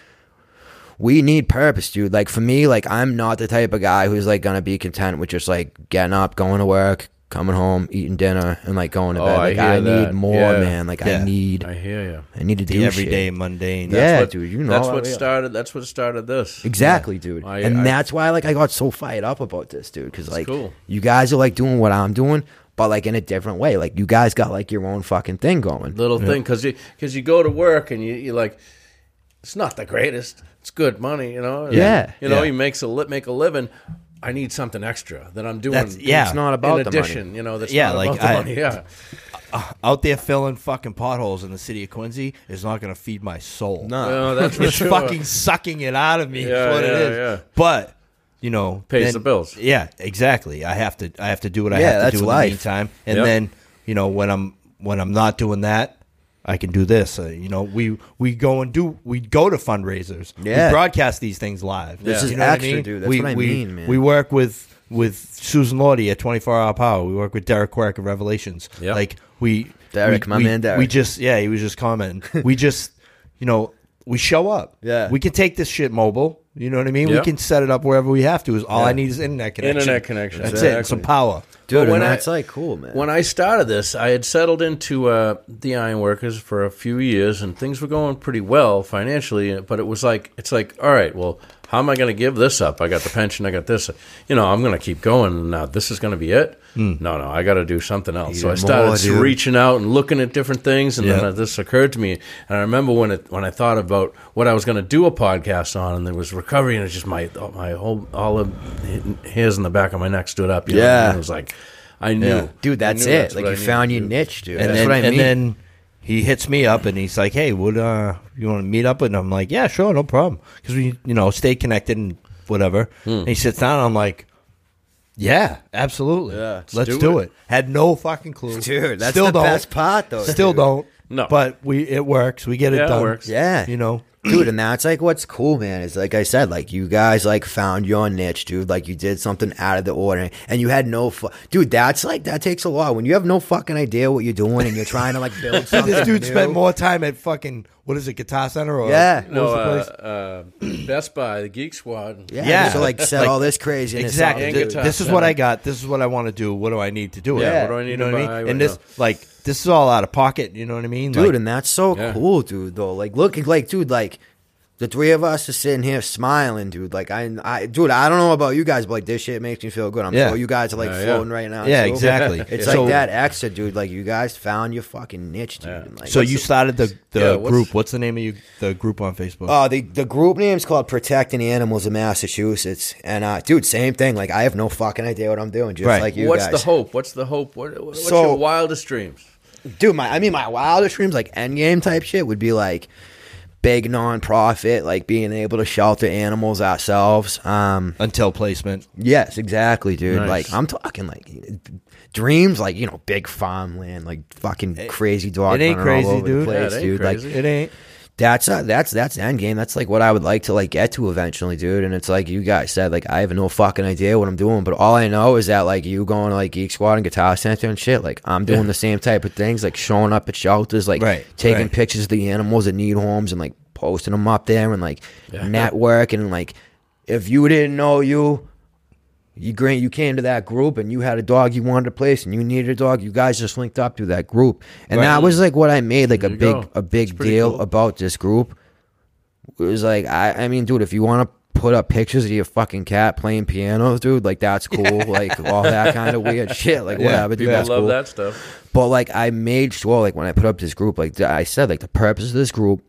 we need purpose, dude. Like for me, like I'm not the type of guy who's like gonna be content with just like getting up, going to work, coming home, eating dinner, and like going to Oh, bed. I Like hear I, that. need more, Yeah. man. Like Yeah. I need, I hear you. I need to the do everyday shit. mundane. Yeah, what- dude. You know, That's what yeah. started. That's what started this. Exactly, dude. I- and I- that's why like I got so fired up about this, dude. Because like cool. you guys are like doing what I'm doing, but like in a different way. Like you guys got like your own fucking thing going. Little thing because you because you go to work and you you like it's not the greatest. It's good money, you know. and, Yeah. you know, Yeah. you makes a li- make a living. I need something extra that I'm doing. That's- yeah. It's not about in the addition, money. you know, that's Yeah, not like, about the I- money. Yeah, Out there filling fucking potholes in the city of Quincy is not going to feed my soul. no, no that's for it's sure. fucking sucking it out of me. Yeah, is what it yeah, is. yeah. But you know, Pays then- the bills. Yeah, exactly. I have to. I have to do what I have to do in life. the meantime, and Yep. then you know when I'm when I'm not doing that. I can do this. Uh, you know, we we go and do we go to fundraisers. Yeah. We broadcast these things live. This is You know what I mean? dude. That's we, what I we, mean, man. We work with with Susan Lordy at Twenty Four Hour Power. We work with Derek Quirk of Revelations. Yep. Like we Derek, we, my we- man Derek. We just yeah, he was just commenting. we just you know we show up. Yeah. we can take this shit mobile. You know what I mean? Yeah. We can set it up wherever we have to. Is all I need is internet connection. Internet connection, That's it. exactly. and Some power. Dude. when and I- like cool, man. When I started this, I had settled into uh, the ironworkers for a few years, and things were going pretty well financially. But it was like, it's like, all right, well, how am I going to give this up? I got the pension, I got this. You know, I'm going to keep going. Now, this is going to be it. Hmm. No, no, I got to do something else. so I started more, reaching out and looking at different things, and Yeah. then this occurred to me. And I remember when it when I thought about what I was going to do a podcast on, and there was recovery, and it just my my whole all of hairs in the back of my neck stood up. You know? Yeah. and it was like I knew, Yeah. dude, that's knew it. like what I you found your niche, dude. And that's then, what I and mean. Then he hits me up and he's like, "Hey, would uh, you want to meet up?" And I'm like, "Yeah, sure, no problem." Because we, you know, stay connected and whatever. Hmm. And he sits down. and I'm like, "Yeah, absolutely. Yeah, let's let's, do do, it." it. Had no fucking clue, Dude, that's Still the don't. best part, though. Still dude. don't. No. but we it works. We get it Yeah, it done. works. Yeah. you know. Dude mm. and that's like what's cool man is like i said like you guys like found your niche dude like you did something out of the ordinary and you had no fu- dude that's like that takes a lot when you have no fucking idea what you're doing and you're trying to like build something This dude new. spent more time at fucking what is it, Guitar Center or Yeah. what No, was the uh, place? uh, Best Buy, the Geek Squad. yeah, Yeah. so like said Like- all this crazy Exactly. And Th- guitar This is center. what I got. This is what I want to do. What do I need to do? it? Yeah, what do I need you know to what I buy? mean? And What- this, like, this is all out of pocket. You know what I mean? dude Like, and that's so Yeah. cool dude though like look like dude like the three of us are sitting here smiling, dude. Like I, I, dude, I don't know about you guys, but like this shit makes me feel good. I'm Yeah. sure you guys are like Yeah, yeah. floating right now. Yeah, too. exactly. It's So- like that extra, dude. Like you guys found your fucking niche, dude. Yeah. and, like, so you the- started the, the Yeah, what's- group. What's the name of you, the group on Facebook? Uh, the the group name's called Protecting the Animals of Massachusetts, and uh, dude, same thing. Like I have no fucking idea what I'm doing, just Right. like you What's guys. the hope? What's the hope? What, what's So- your wildest dreams? dude? My, I mean, my wildest dreams, like Endgame type shit, would be like big non-profit, like being able to shelter animals ourselves. Um, Until placement. yes, exactly, dude. Nice. Like I'm talking like dreams, like you know, big farmland, like fucking crazy dog. it ain't running all crazy, over dude. The Yeah, place, it ain't dude. Like. It ain't. That's uh, that's that's the end game. That's like what I would like to like get to eventually, dude. And it's like you guys said, like I have no fucking idea what I'm doing, but all I know is that like you going to like Geek Squad and Guitar Center and shit. Like I'm doing the same type of things, like showing up at shelters, like Right, taking right. pictures of the animals that need homes and like posting them up there and like networking and like if you didn't know you. You grant you came to that group and you had a dog you wanted to place and you needed a dog. You guys just linked up through that group, and Right. that was like what I made like There a big go. a big deal cool. about this group. It was like I I mean, dude, if you want to put up pictures of your fucking cat playing piano, dude, like that's cool. Like all that kind of weird shit. Like Yeah, whatever, dude, that's love cool. that stuff. But like I made sure, like when I put up this group, like I said, like the purpose of this group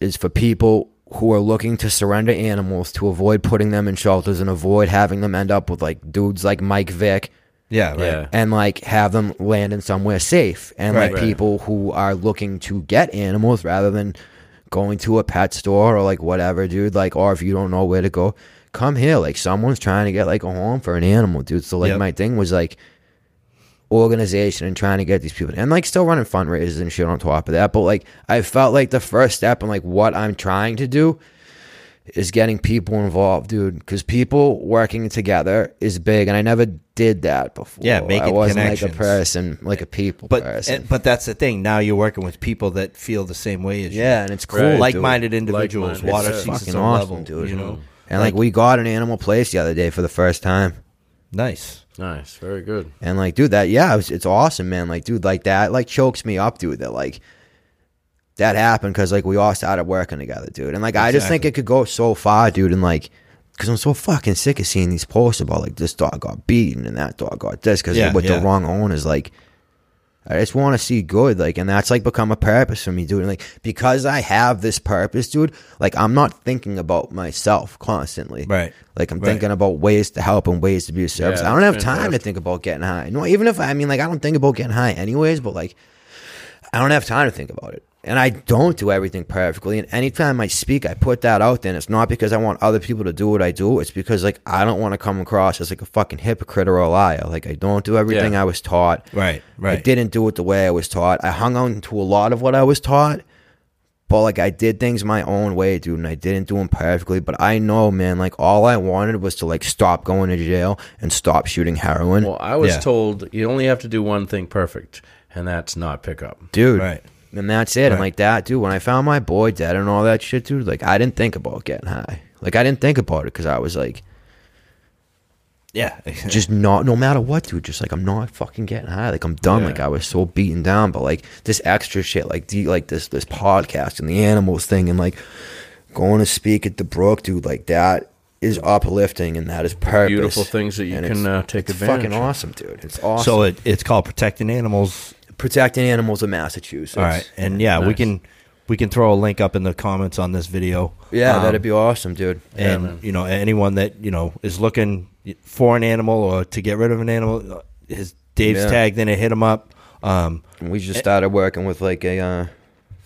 is for people who are looking to surrender animals to avoid putting them in shelters and avoid having them end up with like dudes like Mike Vick Yeah, right. Yeah. and like have them land in somewhere safe and Right. like Right. people who are looking to get animals rather than going to a pet store or like whatever dude like or if you don't know where to go come here like someone's trying to get like a home for an animal dude so like Yep. my thing was like organization and trying to get these people and like still running fundraisers and shit on top of that but like i felt like the first step in like what i'm trying to do is getting people involved, dude. Because people working together is big, and I never did that before. Yeah, I making wasn't like a person, like a people But person. and, but that's the thing. Now you're working with people that feel the same way as you. yeah, and it's cool, Right. like-minded individuals. Like-minded. Water It's sees fucking its own awesome, level, dude. You know, And like, we got an animal place the other day for the first time, nice. Nice, very good. and like, dude, that yeah, it was, it's awesome, man. Like, dude, like that, like chokes me up, dude. That like that happened because like we all started working together, dude. And like, I just think it could go so far, dude. And like. Because I'm so fucking sick of seeing these posts about like this dog got beaten and that dog got this because Yeah, with yeah. the wrong owners. Like, I just want to see good, like, and that's like become a purpose for me, dude. And like, because I have this purpose, dude, like, I'm not thinking about myself constantly. Right. Like, I'm Right. thinking about ways to help and ways to be of service. Yeah, I don't have that's time to think about getting high. No, even if I mean, like, I don't think about getting high anyways, but like, I don't have time to think about it. And I don't do everything perfectly. And anytime I speak, I put that out there. And it's not because I want other people to do what I do. It's because, like, I don't want to come across as like a fucking hypocrite or a liar. Like, I don't do everything Yeah. I was taught. Right, Right. I didn't do it the way I was taught. I hung on to a lot of what I was taught, but like I did things my own way, dude, and I didn't do them perfectly. But I know, man, like all I wanted was to like stop going to jail and stop shooting heroin, Well, I was Yeah. told you only have to do one thing perfect, and that's not pick up. dude. Right. And that's it. I'm like that, dude. When I found my boy dead and all that shit, dude, like I didn't think about getting high. Like I didn't think about it because I was like, Yeah, just not no matter what, dude. Just like I'm not fucking getting high. Like I'm done. Yeah. Like I was so beaten down. But like this extra shit, like the like this this podcast and the animals thing, and like going to speak at the Brook, dude. Like that is uplifting and that is purpose. Beautiful things that you And can, uh, take it's advantage Fucking of. awesome, dude. It's awesome. So it, it's called protecting animals. Protecting animals of Massachusetts. All right, and yeah, we can we can throw a link up in the comments on this video. Yeah, Um, that'd be awesome, dude. And man. you know anyone that you know is looking for an animal or to get rid of an animal, uh, his Dave's Yeah. tagged in it. Hit him up. Um, We just started working with like a uh,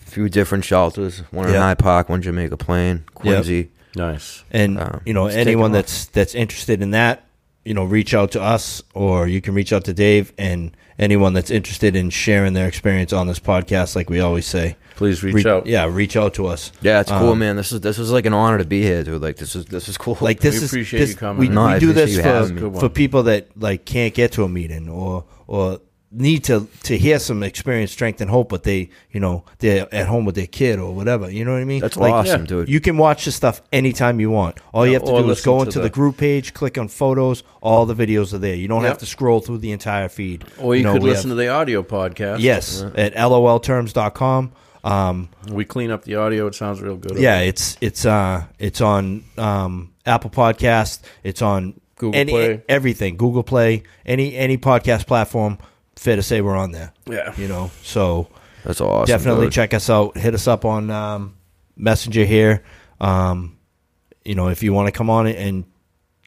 few different shelters. One in Yeah. Hyde Park, one Jamaica Plain, Quincy. Nice. and Um, you know it's taken anyone off. that's that's interested in that, you know, reach out to us or you can reach out to Dave and anyone that's interested in sharing their experience on this podcast. Like we always say, Please reach Re- out. Yeah, reach out to us. Yeah, it's cool, Um, man. This is this is like an honor to be here, dude. Like this is this is cool. Like this We is appreciate this, you coming. We, No, we do this for having me. Good one. for people that like can't get to a meeting or or need to to hear some experience, strength, and hope, but they you know they're at home with their kid or whatever. You know what I mean? That's like, awesome, yeah. dude. You can watch this stuff anytime you want. All you have to or do is go into the, the- group page, click on photos. All the videos are there. You don't Yep. have to scroll through the entire feed. Or you, know, could listen have- to the audio podcast. Yes, at lolterms.com. Um, We clean up the audio. It sounds real good. yeah, it's it's uh it's on um, Apple Podcast. It's on Google any, Play. everything, Google Play, any any podcast platform. Fair to say we're on there. Yeah. you know. So That's awesome. definitely dude. check us out. Hit us up on um, Messenger here. Um, you know, if you want to come on and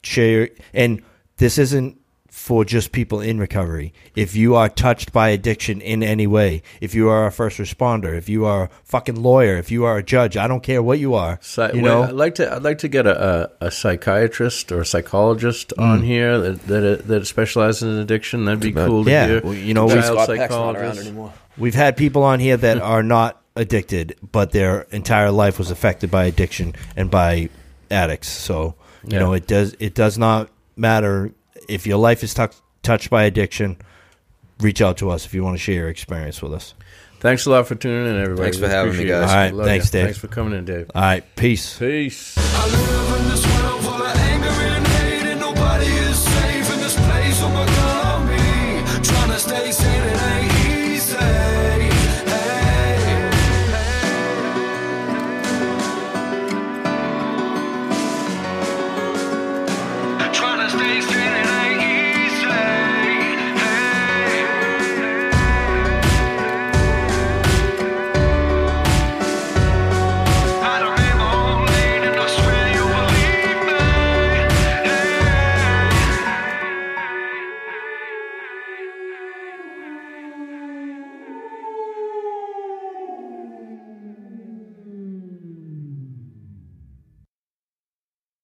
share, and this isn't for just people in recovery. If you are touched by addiction in any way, if you are a first responder, if you are a fucking lawyer, if you are a judge, I don't care what you are. Psy- you well, know, I'd like to. I'd like to get a, a, a psychiatrist or a psychologist Mm. on here that that, that specializes in addiction. That'd be But- cool to Yeah, hear. well, you know, Child we- Scott Peck's not around psychologist. anymore. We've had people on here that are not addicted, but their entire life was affected by addiction and by addicts. So you Yeah. know, it does it does not matter if your life is tuck touched by addiction. Reach out to us if you want to share your experience with us. Thanks a lot for tuning in, everybody. Thanks for We having me, appreciate it. guys. All right, Love thanks, you. Dave. Thanks for coming in, Dave. All right, peace. Peace. I love